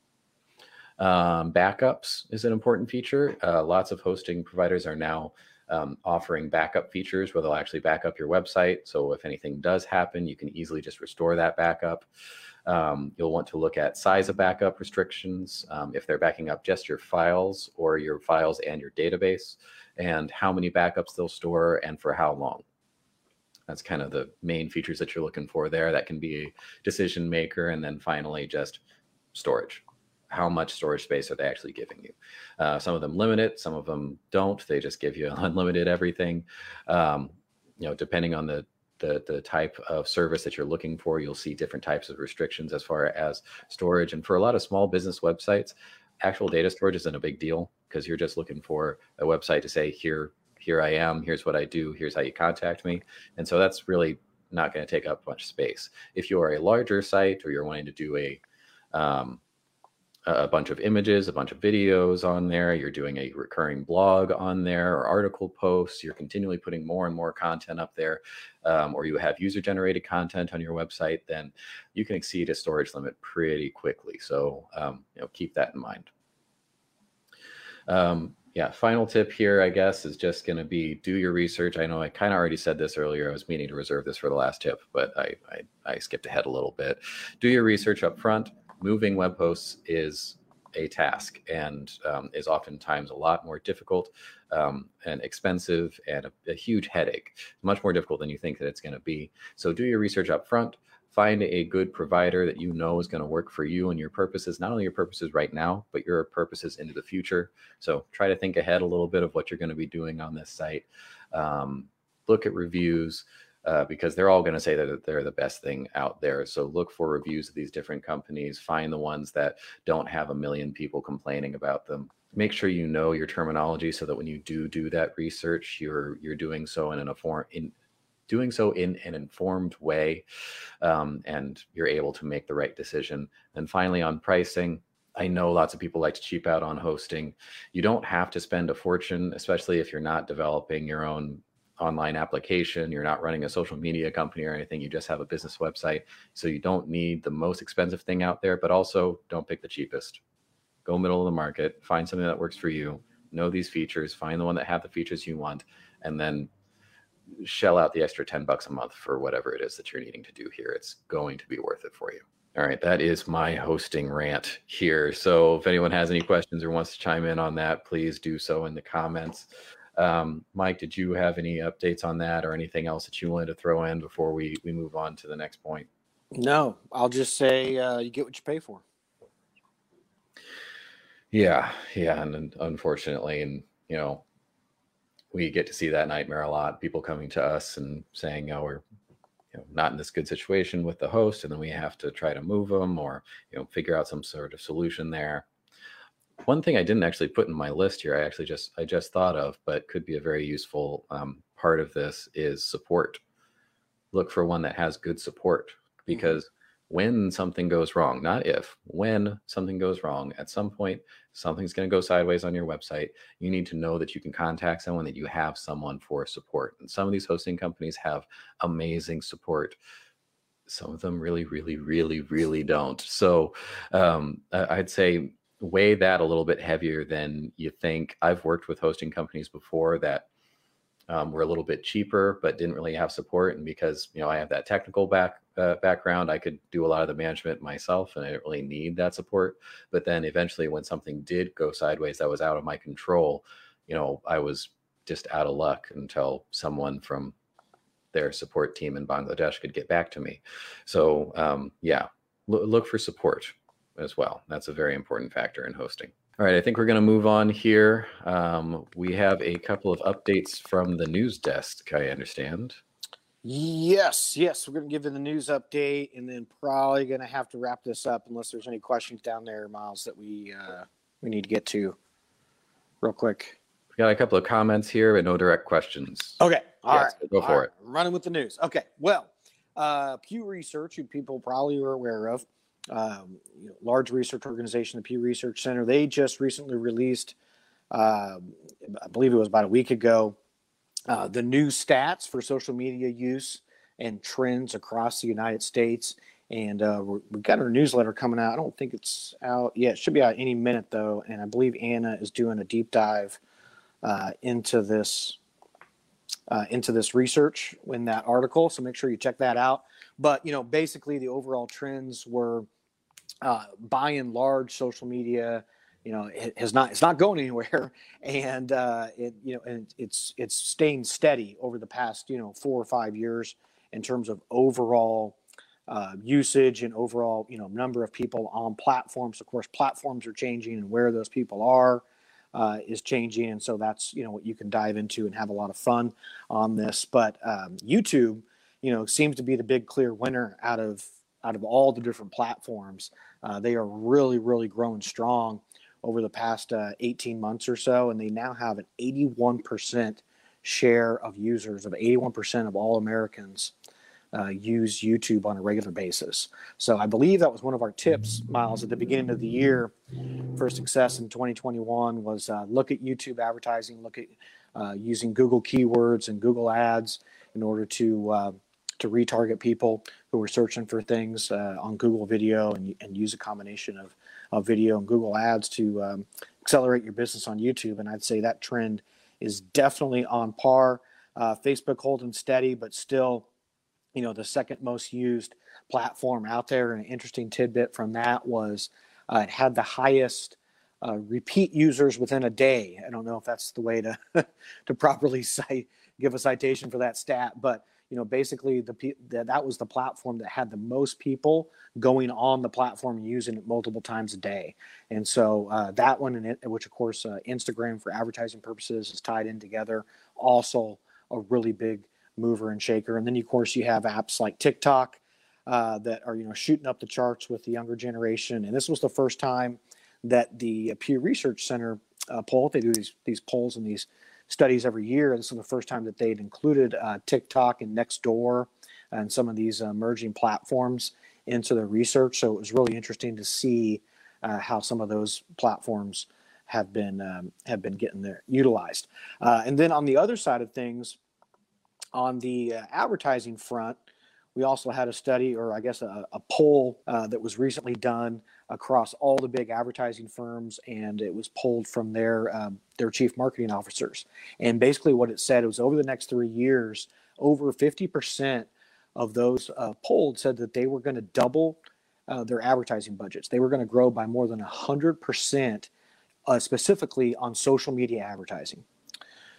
um, backups is an important feature uh, lots of hosting providers are now um, offering backup features where they'll actually back up your website. So if anything does happen, you can easily just restore that backup. Um, you'll want to look at size of backup restrictions, um, if they're backing up just your files or your files and your database, and how many backups they'll store and for how long. That's kind of the main features that you're looking for there. That can be decision maker. And then finally, just storage how much storage space are they actually giving you? Uh, some of them limit it, some of them don't. They just give you unlimited everything. Um, you know, depending on the, the the type of service that you're looking for, you'll see different types of restrictions as far as storage. And for a lot of small business websites, actual data storage isn't a big deal because you're just looking for a website to say here here I am, here's what I do, here's how you contact me. And so that's really not going to take up much space. If you are a larger site or you're wanting to do a um, a bunch of images, a bunch of videos on there. You're doing a recurring blog on there or article posts. You're continually putting more and more content up there, um, or you have user generated content on your website, then you can exceed a storage limit pretty quickly. So, um, you know, keep that in mind. Um, yeah, final tip here, I guess, is just going to be do your research. I know I kind of already said this earlier. I was meaning to reserve this for the last tip, but I, I, I skipped ahead a little bit. Do your research up front moving web hosts is a task and um, is oftentimes a lot more difficult um, and expensive and a, a, huge headache. Much more difficult than you think that it's going to be. So do your research up front. Find a good provider that you know is going to work for you and your purposes, not only your purposes right now, but your purposes into the future. So try to think ahead a little bit of what you're going to be doing on this site. Um, look at reviews uh, because they're all going to say that they're the best thing out there. So look for reviews of these different companies, find the ones that don't have a million people complaining about them. Make sure you know your terminology so that when you do do that research, you're you're doing so in an inform in doing so in an informed way, um, and you're able to make the right decision. And finally, on pricing, I know lots of people like to cheap out on hosting. You don't have to spend a fortune, especially if you're not developing your own online application, you're not running a social media company or anything, you just have a business website. So you don't need the most expensive thing out there, but also don't pick the cheapest. Go middle of the market, find something that works for you, know these features, find the one that have the features you want, and then shell out the extra 10 bucks a month for whatever it is that you're needing to do here. It's going to be worth it for you. All right, that is my hosting rant here. So if anyone has any questions or wants to chime in on that, please do so in the comments. Um, Mike, did you have any updates on that or anything else that you wanted to throw in before we, we move on to the next point? No, I'll just say uh, you get what you pay for. Yeah, yeah, and unfortunately, and you know, we get to see that nightmare a lot. People coming to us and saying, "Oh, we're you know, not in this good situation with the host," and then we have to try to move them or you know figure out some sort of solution there one thing I didn't actually put in my list here, I actually just I just thought of, but could be a very useful um, part of this is support. Look for one that has good support mm-hmm. because mm-hmm. when something goes wrong, not if, when something goes wrong, at some point something's going to go sideways on your website. You need to know that you can contact someone, that you have someone for support. And some of these hosting companies have amazing support some of them really really really really don't so um, i'd say weigh that a little bit heavier than you think. I've worked with hosting companies before that um, were a little bit cheaper, but didn't really have support. And because you know I have that technical back uh, background, I could do a lot of the management myself, and I didn't really need that support. But then eventually, when something did go sideways that was out of my control, you know, I was just out of luck until someone from their support team in Bangladesh could get back to me. So um, yeah, look for support as well. That's a very important factor in hosting. All right, I think we're going to move on here. Um, we have a couple of updates from the news desk, I understand. Yes, yes, we're going to give you the news update, and then probably going to have to wrap this up unless there's any questions down there, Miles, that we uh, we need to get to real quick. We got a couple of comments here, but no direct questions. Okay, all yes, right, go for all it. right. Running with the news. Okay, well, uh, Pew Research, who people probably are aware of, um, you know, large research organization, the Pew Research Center. They just recently released, uh, I believe it was about a week ago, uh, the new stats for social media use and trends across the United States. And uh, we've got our newsletter coming out. I don't think it's out yet. It should be out any minute though. And I believe Anna is doing a deep dive uh, into this uh, into this research in that article. So make sure you check that out. But you know, basically, the overall trends were uh, by and large, social media, you know, has not it's not going anywhere, and uh, it you know, and it's it's staying steady over the past you know four or five years in terms of overall uh, usage and overall you know number of people on platforms. Of course, platforms are changing, and where those people are. Uh, is changing, and so that's you know what you can dive into and have a lot of fun on this. But um, YouTube, you know, seems to be the big clear winner out of out of all the different platforms. Uh, they are really, really growing strong over the past uh, 18 months or so, and they now have an 81% share of users, of 81% of all Americans uh, use YouTube on a regular basis. So I believe that was one of our tips, Miles, at the beginning of the year for success in 2021 was uh, look at YouTube advertising, look at uh, using Google keywords and Google ads in order to uh, to retarget people who are searching for things uh, on Google Video and, and use a combination of, of video and Google Ads to um, accelerate your business on YouTube. And I'd say that trend is definitely on par. Uh, Facebook holding steady, but still, you know, the second most used platform out there. And an interesting tidbit from that was uh, it had the highest uh, repeat users within a day. I don't know if that's the way to to properly cite, give a citation for that stat, but you know basically the that, that was the platform that had the most people going on the platform and using it multiple times a day. And so uh, that one and which of course uh, instagram for advertising purposes is tied in together also a really big mover and shaker. And then of course you have apps like tiktok uh, that are you know shooting up the charts with the younger generation. And this was the first time that the pew research center uh, poll they do these these polls and these studies every year. This is the first time that they'd included uh, TikTok and Nextdoor and some of these uh, emerging platforms into their research. So it was really interesting to see uh, how some of those platforms have been um, have been getting there utilized. Uh, and then on the other side of things, on the uh, advertising front, we also had a study, or I guess a, a poll uh, that was recently done across all the big advertising firms, and it was pulled from their um, their chief marketing officers. And basically, what it said was over the next three years, over 50% of those uh, polled said that they were going to double uh, their advertising budgets. They were going to grow by more than 100%, uh, specifically on social media advertising.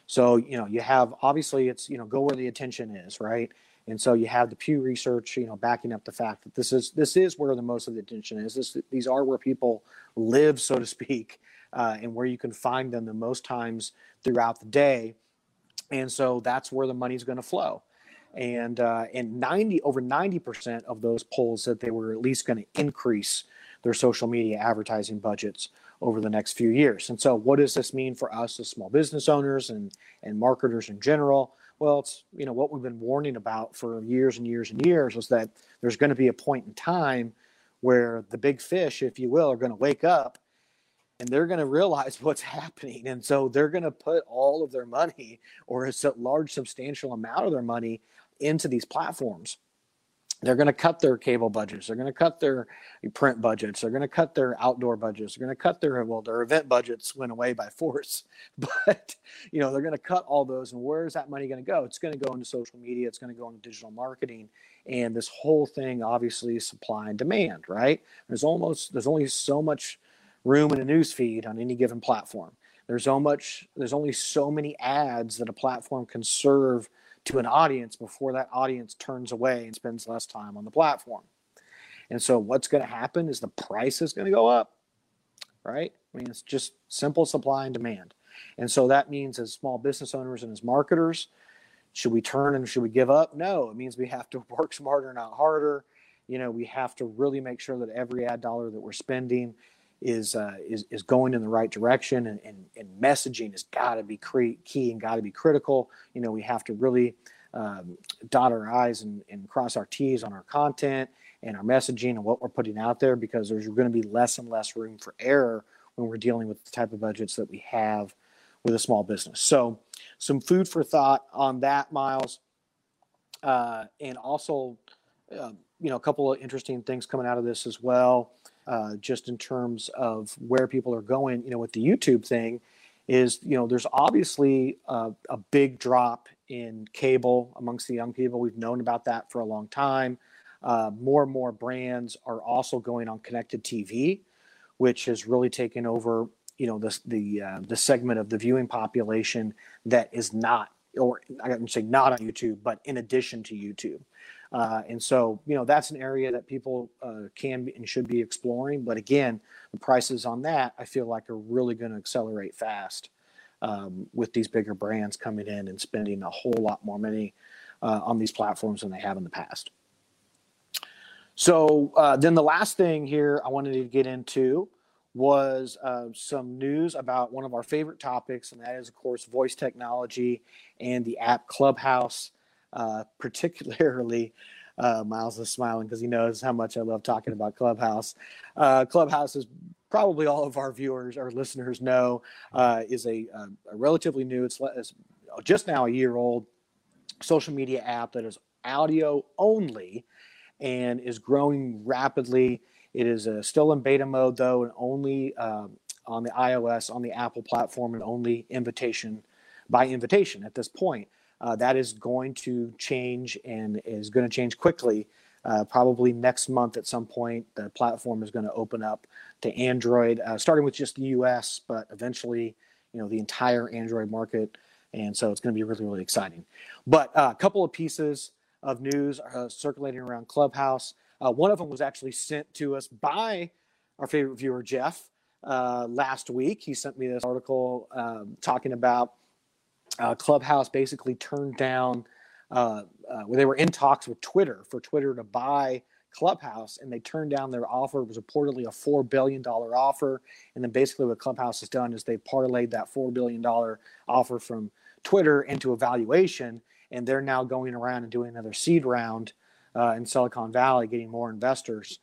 So, you know, you have obviously it's, you know, go where the attention is, right? And so you have the Pew Research, you know, backing up the fact that this is this is where the most of the attention is. This, these are where people live, so to speak, uh, and where you can find them the most times throughout the day. And so that's where the money's going to flow. And uh, and 90 over 90 percent of those polls said they were at least going to increase their social media advertising budgets over the next few years. And so, what does this mean for us as small business owners and and marketers in general? Well, it's you know what we've been warning about for years and years and years was that there's going to be a point in time where the big fish, if you will, are going to wake up and they're going to realize what's happening, and so they're going to put all of their money or a large substantial amount of their money into these platforms they're going to cut their cable budgets they're going to cut their print budgets they're going to cut their outdoor budgets they're going to cut their well their event budgets went away by force. But you know they're going to cut all those and where is that money going to go? It's going to go into social media it's going to go into digital marketing and this whole thing obviously is supply and demand right? There's almost there's only so much room in a news feed on any given platform. There's so much there's only so many ads that a platform can serve to an audience before that audience turns away and spends less time on the platform. And so what's going to happen is the price is going to go up, right? I mean, it's just simple supply and demand. And so that means as small business owners and as marketers, should we turn and should we give up? No, it means we have to work smarter, not harder. You know, we have to really make sure that every ad dollar that we're spending is uh, is is going in the right direction, and and, and messaging has got to be cre- key and got to be critical. You know, we have to really um, dot our i's and, and cross our t's on our content and our messaging and what we're putting out there because there's going to be less and less room for error when we're dealing with the type of budgets that we have with a small business. So, some food for thought on that, Miles, uh, and also, uh, you know, a couple of interesting things coming out of this as well uh, just in terms of where people are going, you know, with the YouTube thing, is you know there's obviously a, a, big drop in cable amongst the young people. We've known about that for a long time. Uh, more and more brands are also going on connected TV, which has really taken over you know the the uh, the segment of the viewing population that is not or I wouldn't say not on YouTube, but in addition to YouTube. Uh, and so, you know, that's an area that people uh, can and should be exploring. But again, the prices on that I feel like are really going to accelerate fast um, with these bigger brands coming in and spending a whole lot more money uh, on these platforms than they have in the past. So uh, then the last thing here I wanted to get into was uh, some news about one of our favorite topics, and that is, of course, voice technology and the app Clubhouse uh, particularly uh, Miles is smiling because he knows how much I love talking about Clubhouse. Uh, Clubhouse is probably all of our viewers or listeners know uh, is a, a, a, relatively new, it's, it's, just now a year old social media app that is audio only and is growing rapidly. It is uh, still in beta mode though, and only um, on the iOS, on the Apple platform, and only invitation by invitation at this point. Uh, that is going to change and is going to change quickly. Uh, probably next month at some point, the platform is going to open up to Android, uh, starting with just the US, but eventually, you know, the entire Android market. And so it's going to be really, really exciting. But uh, a couple of pieces of news uh, circulating around Clubhouse. Uh, one of them was actually sent to us by our favorite viewer, Jeff, last week. He sent me this article um, talking about uh, Clubhouse basically turned down uh, uh, where they were in talks with Twitter for Twitter to buy Clubhouse, and they turned down their offer. It was reportedly a four billion dollar offer, and then basically what Clubhouse has done is they parlayed that four billion dollar offer from Twitter into a valuation, and they're now going around and doing another seed round uh, in Silicon Valley, getting more investors.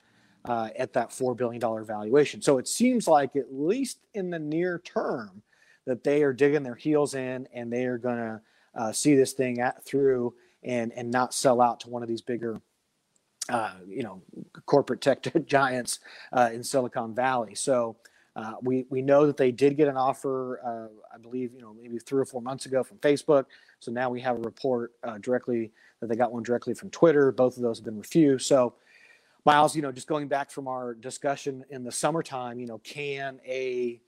Uh, at that $4 billion valuation. So it seems like, at least in the near term, that they are digging their heels in and they are going to uh, see this thing at, through and and not sell out to one of these bigger uh, you know corporate tech giants uh, in Silicon Valley. So uh, we we know that they did get an offer, uh, I believe you know maybe three or four months ago from Facebook. So now we have a report uh, directly that they got one directly from Twitter. Both of those have been refused. So Miles, you know, just going back from our discussion in the summertime, you know, can a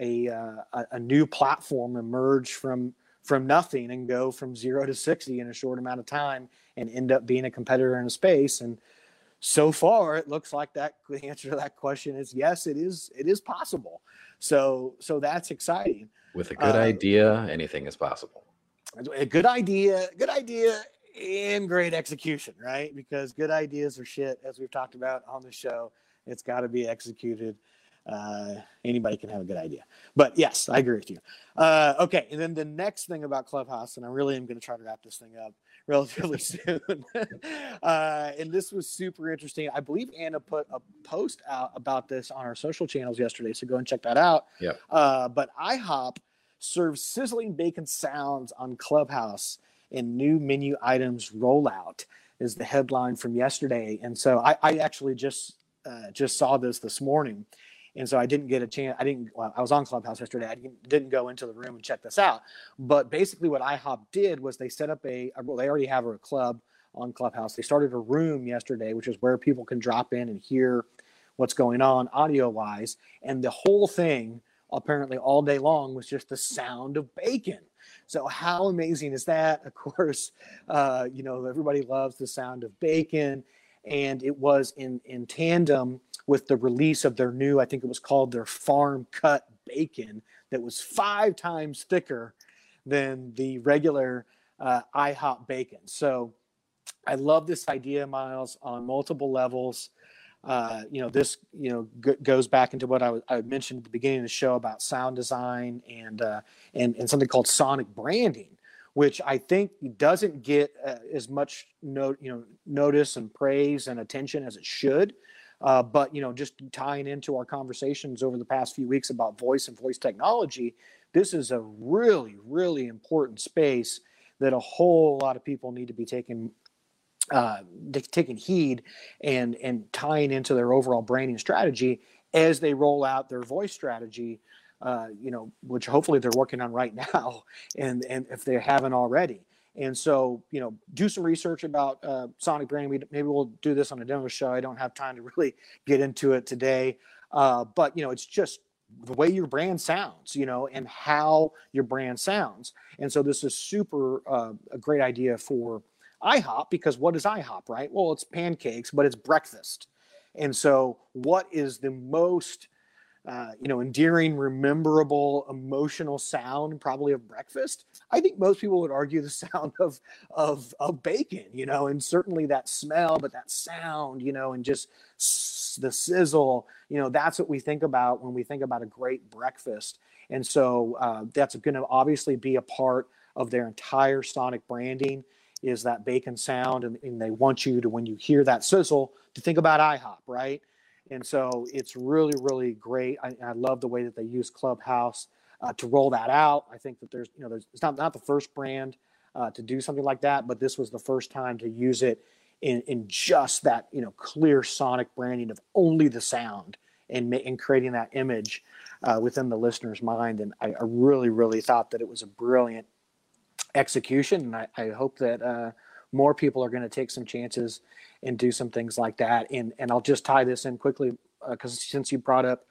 a, uh, a new platform emerge from from nothing and go from zero to 60 in a short amount of time and end up being a competitor in a space. And so far it looks like that the answer to that question is yes it is it is possible. So so that's exciting. With a good uh, idea anything is possible. A good idea good idea and great execution right? Because good ideas are shit as we've talked about on the show. It's got to be executed uh, anybody can have a good idea. But yes, I agree with you. Uh, okay, and then the next thing about Clubhouse, and I really am going to try to wrap this thing up relatively soon. uh, and this was super interesting. I believe Anna put a post out about this on our social channels yesterday, so go and check that out. Yeah. Uh, but IHOP serves sizzling bacon sounds on Clubhouse and new menu items rollout is the headline from yesterday. And so I, I actually just uh, just saw this this morning and so I didn't get a chance. I didn't. Well, I was on Clubhouse yesterday. I didn't, didn't go into the room and check this out. But basically, what IHOP did was they set up a. Well, they already have a club on Clubhouse. They started a room yesterday, which is where people can drop in and hear what's going on audio wise. And the whole thing, apparently, all day long was just the sound of bacon. So how amazing is that? Of course, uh, you know everybody loves the sound of bacon and it was in in tandem with the release of their new, I think it was called their farm cut bacon that was five times thicker than the regular uh, IHOP bacon. So I love this idea, Miles, on multiple levels. Uh, you know, this you know g- goes back into what I, w- I mentioned at the beginning of the show about sound design and uh, and and something called sonic branding, which I think doesn't get uh, as much note you know notice and praise and attention as it should. Uh, but you know, just tying into our conversations over the past few weeks about voice and voice technology, this is a really, really important space that a whole lot of people need to be taking uh, taking heed and and tying into their overall branding strategy as they roll out their voice strategy. Uh, you know, which hopefully they're working on right now, and and if they haven't already. And so, you know, do some research about uh, sonic branding. We, maybe we'll do this on a demo show. I don't have time to really get into it today, uh, but you know, it's just the way your brand sounds, you know, and how your brand sounds. And so, this is super uh, a great idea for IHOP because what is IHOP, right? Well, it's pancakes, but it's breakfast. And so, what is the most uh, you know, endearing, rememberable, emotional sound probably of breakfast. I think most people would argue the sound of of of bacon, you know, and certainly that smell, but that sound, you know, and just the sizzle, you know, that's what we think about when we think about a great breakfast. And so uh, that's going to obviously be a part of their entire sonic branding is that bacon sound, and, and they want you to when you hear that sizzle to think about IHOP, right? And so it's really, really great. I, I love the way that they use Clubhouse uh, to roll that out. I think that there's, you know, there's, it's not, not the first brand uh, to do something like that, but this was the first time to use it in, in just that, you know, clear sonic branding of only the sound and, and creating that image uh, within the listener's mind. And I, I, really, really thought that it was a brilliant execution. And I, I hope that uh, more people are going to take some chances and do some things like that. And and I'll just tie this in quickly because uh, since you brought up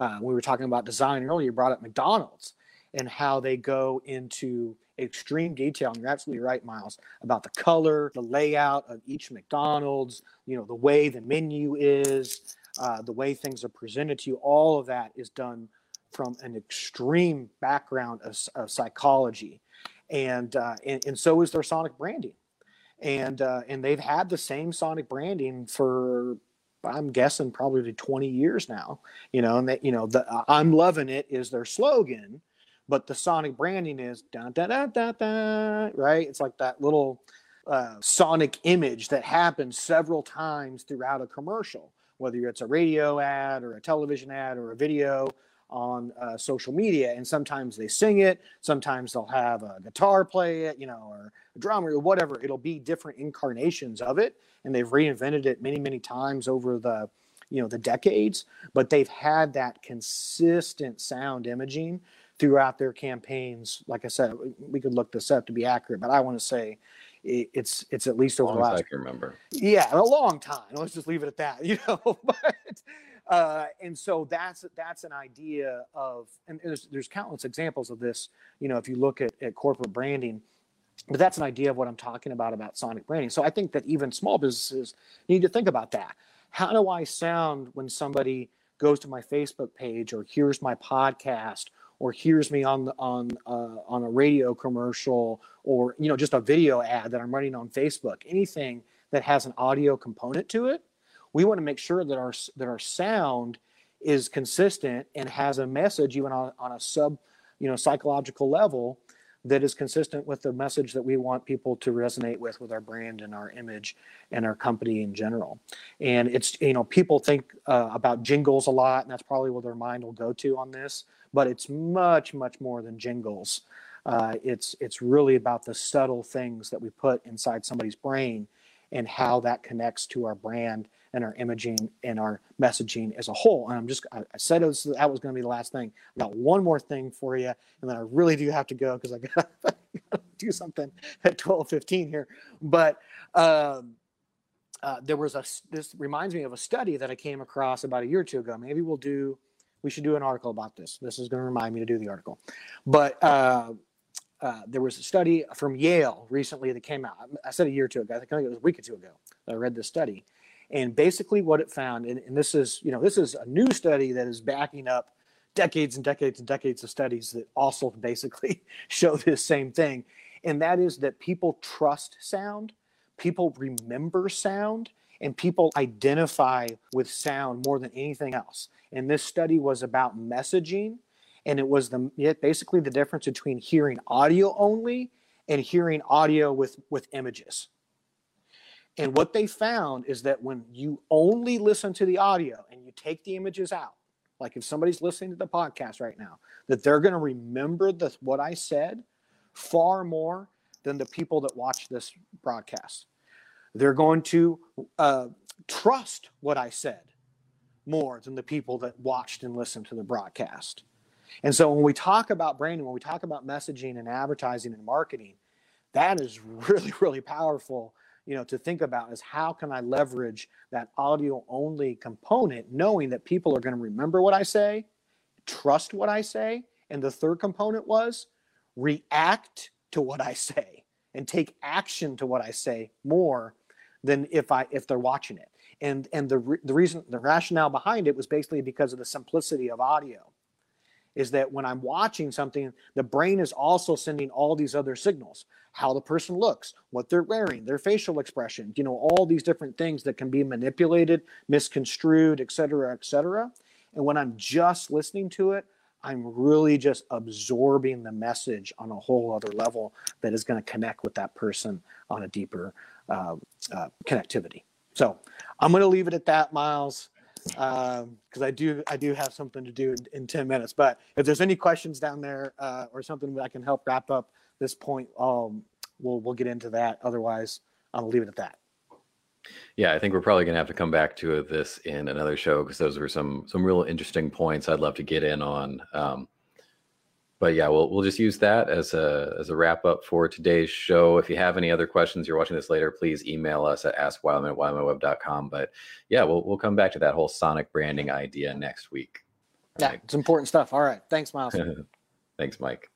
uh, we were talking about design earlier, you brought up McDonald's and how they go into extreme detail. And you're absolutely right, Miles, about the color, the layout of each McDonald's, you know, the way the menu is, uh, the way things are presented to you. All of that is done from an extreme background of, of psychology. And, uh, and, and so is their sonic branding and uh, and they've had the same Sonic branding for I'm guessing probably 20 years now. You know, and that you know the uh, I'm loving it is their slogan, but the Sonic branding is da da da da da right. It's like that little uh, Sonic image that happens several times throughout a commercial, whether it's a radio ad or a television ad or a video on uh, social media and sometimes they sing it sometimes they'll have a guitar play it you know or a drummer or whatever it'll be different incarnations of it and they've reinvented it many many times over the you know the decades but they've had that consistent sound imaging throughout their campaigns like i said we could look this up to be accurate but i want to say it's it's at least over the last I can remember. Yeah, a long time. Let's just leave it at that. You know, but uh, and so that's that's an idea of, and there's there's countless examples of this. You know, if you look at, at corporate branding, but that's an idea of what I'm talking about about sonic branding. So I think that even small businesses need to think about that. How do I sound when somebody goes to my Facebook page or hears my podcast or hears me on the, on uh, on a radio commercial or you know just a video ad that I'm running on Facebook? Anything that has an audio component to it we want to make sure that our that our sound is consistent and has a message even on, on a sub you know psychological level that is consistent with the message that we want people to resonate with with our brand and our image and our company in general. And it's you know people think uh, about jingles a lot and that's probably where their mind will go to on this but it's much much more than jingles. Uh, it's it's really about the subtle things that we put inside somebody's brain and how that connects to our brand and our imaging and our messaging as a whole. And I'm just, I, said was, that was going to be the last thing. I got one more thing for you, and then I really do have to go because I got to do something at 12:15 here. But um, uh, there was a. This reminds me of a study that I came across about a year or two ago. Maybe we'll do. We should do an article about this. This is going to remind me to do the article. But uh, uh, there was a study from Yale recently that came out. I said a year or two ago. I think it was a week or two ago. I read this study, And basically, what it found, and, and this is you know this is a new study that is backing up decades and decades and decades of studies that also basically show this same thing, and that is that people trust sound, people remember sound, and people identify with sound more than anything else. And this study was about messaging, and it was the basically the difference between hearing audio only and hearing audio with with images. And what they found is that when you only listen to the audio and you take the images out, like if somebody's listening to the podcast right now, that they're going to remember the, what I said far more than the people that watch this broadcast. They're going to uh, trust what I said more than the people that watched and listened to the broadcast. And so when we talk about branding, when we talk about messaging and advertising and marketing, that is really, really powerful you know to think about is how can i leverage that audio only component knowing that people are going to remember what i say trust what i say and the third component was react to what i say and take action to what i say more than if i if they're watching it. And and the re- the reason the rationale behind it was basically because of the simplicity of audio is that when I'm watching something, the brain is also sending all these other signals how the person looks, what they're wearing, their facial expression, you know, all these different things that can be manipulated, misconstrued, et cetera, et cetera. And when I'm just listening to it, I'm really just absorbing the message on a whole other level that is going to connect with that person on a deeper uh, uh, connectivity. So I'm going to leave it at that, Miles because um, I do I do have something to do in, in, 10 minutes. But if there's any questions down there uh, or something that I can help wrap up this point, um, we'll we'll get into that. Otherwise, I'll leave it at that. Yeah, I think we're probably going to have to come back to this in another show because those were some some real interesting points I'd love to get in on. Um, but yeah, we'll we'll just use that as a as a wrap up for today's show. If you have any other questions, you're watching this later, please email us at askwildman at wildmanweb.com. But yeah, we'll we'll come back to that whole sonic branding idea next week. Yeah, it's important stuff. All right. Thanks, Miles. Thanks, Mike.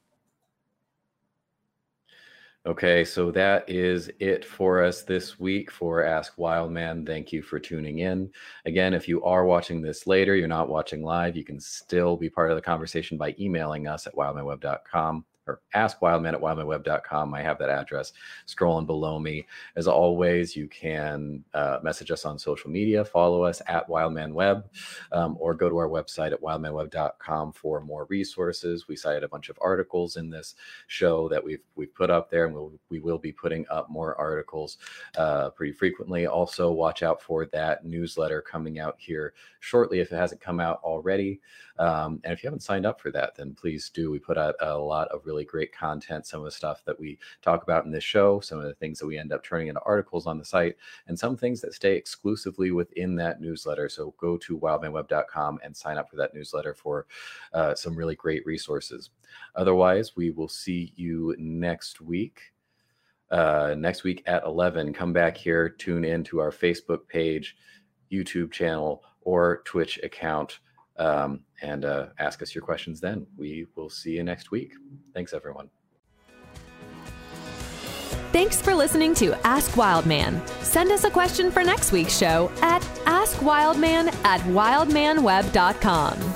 Okay, so that is it for us this week for Ask Wildman. Thank you for tuning in. Again, if you are watching this later, you're not watching live, you can still be part of the conversation by emailing us at wildmanweb.com or ask wildman at wildmanweb.com. I have that address scrolling below me. As always, you can uh, message us on social media, follow us at wildmanweb, um, or go to our website at wildmanweb.com for more resources. We cited a bunch of articles in this show that we've we've put up there, and we'll, we will be putting up more articles uh, pretty frequently. Also, watch out for that newsletter coming out here shortly if it hasn't come out already. Um, and if you haven't signed up for that, then please do. We put out a lot of really great content, some of the stuff that we talk about in this show, some of the things that we end up turning into articles on the site, and some things that stay exclusively within that newsletter. So go to wildmanweb.com and sign up for that newsletter for uh, some really great resources. Otherwise, we will see you next week. Uh, next week at 11, come back here, tune in to our Facebook page, YouTube channel, or Twitch account um, and uh, ask us your questions then. We will see you next week. Thanks, everyone. Thanks for listening to Ask Wildman. Send us a question for next week's show at askwildman at wildmanweb.com.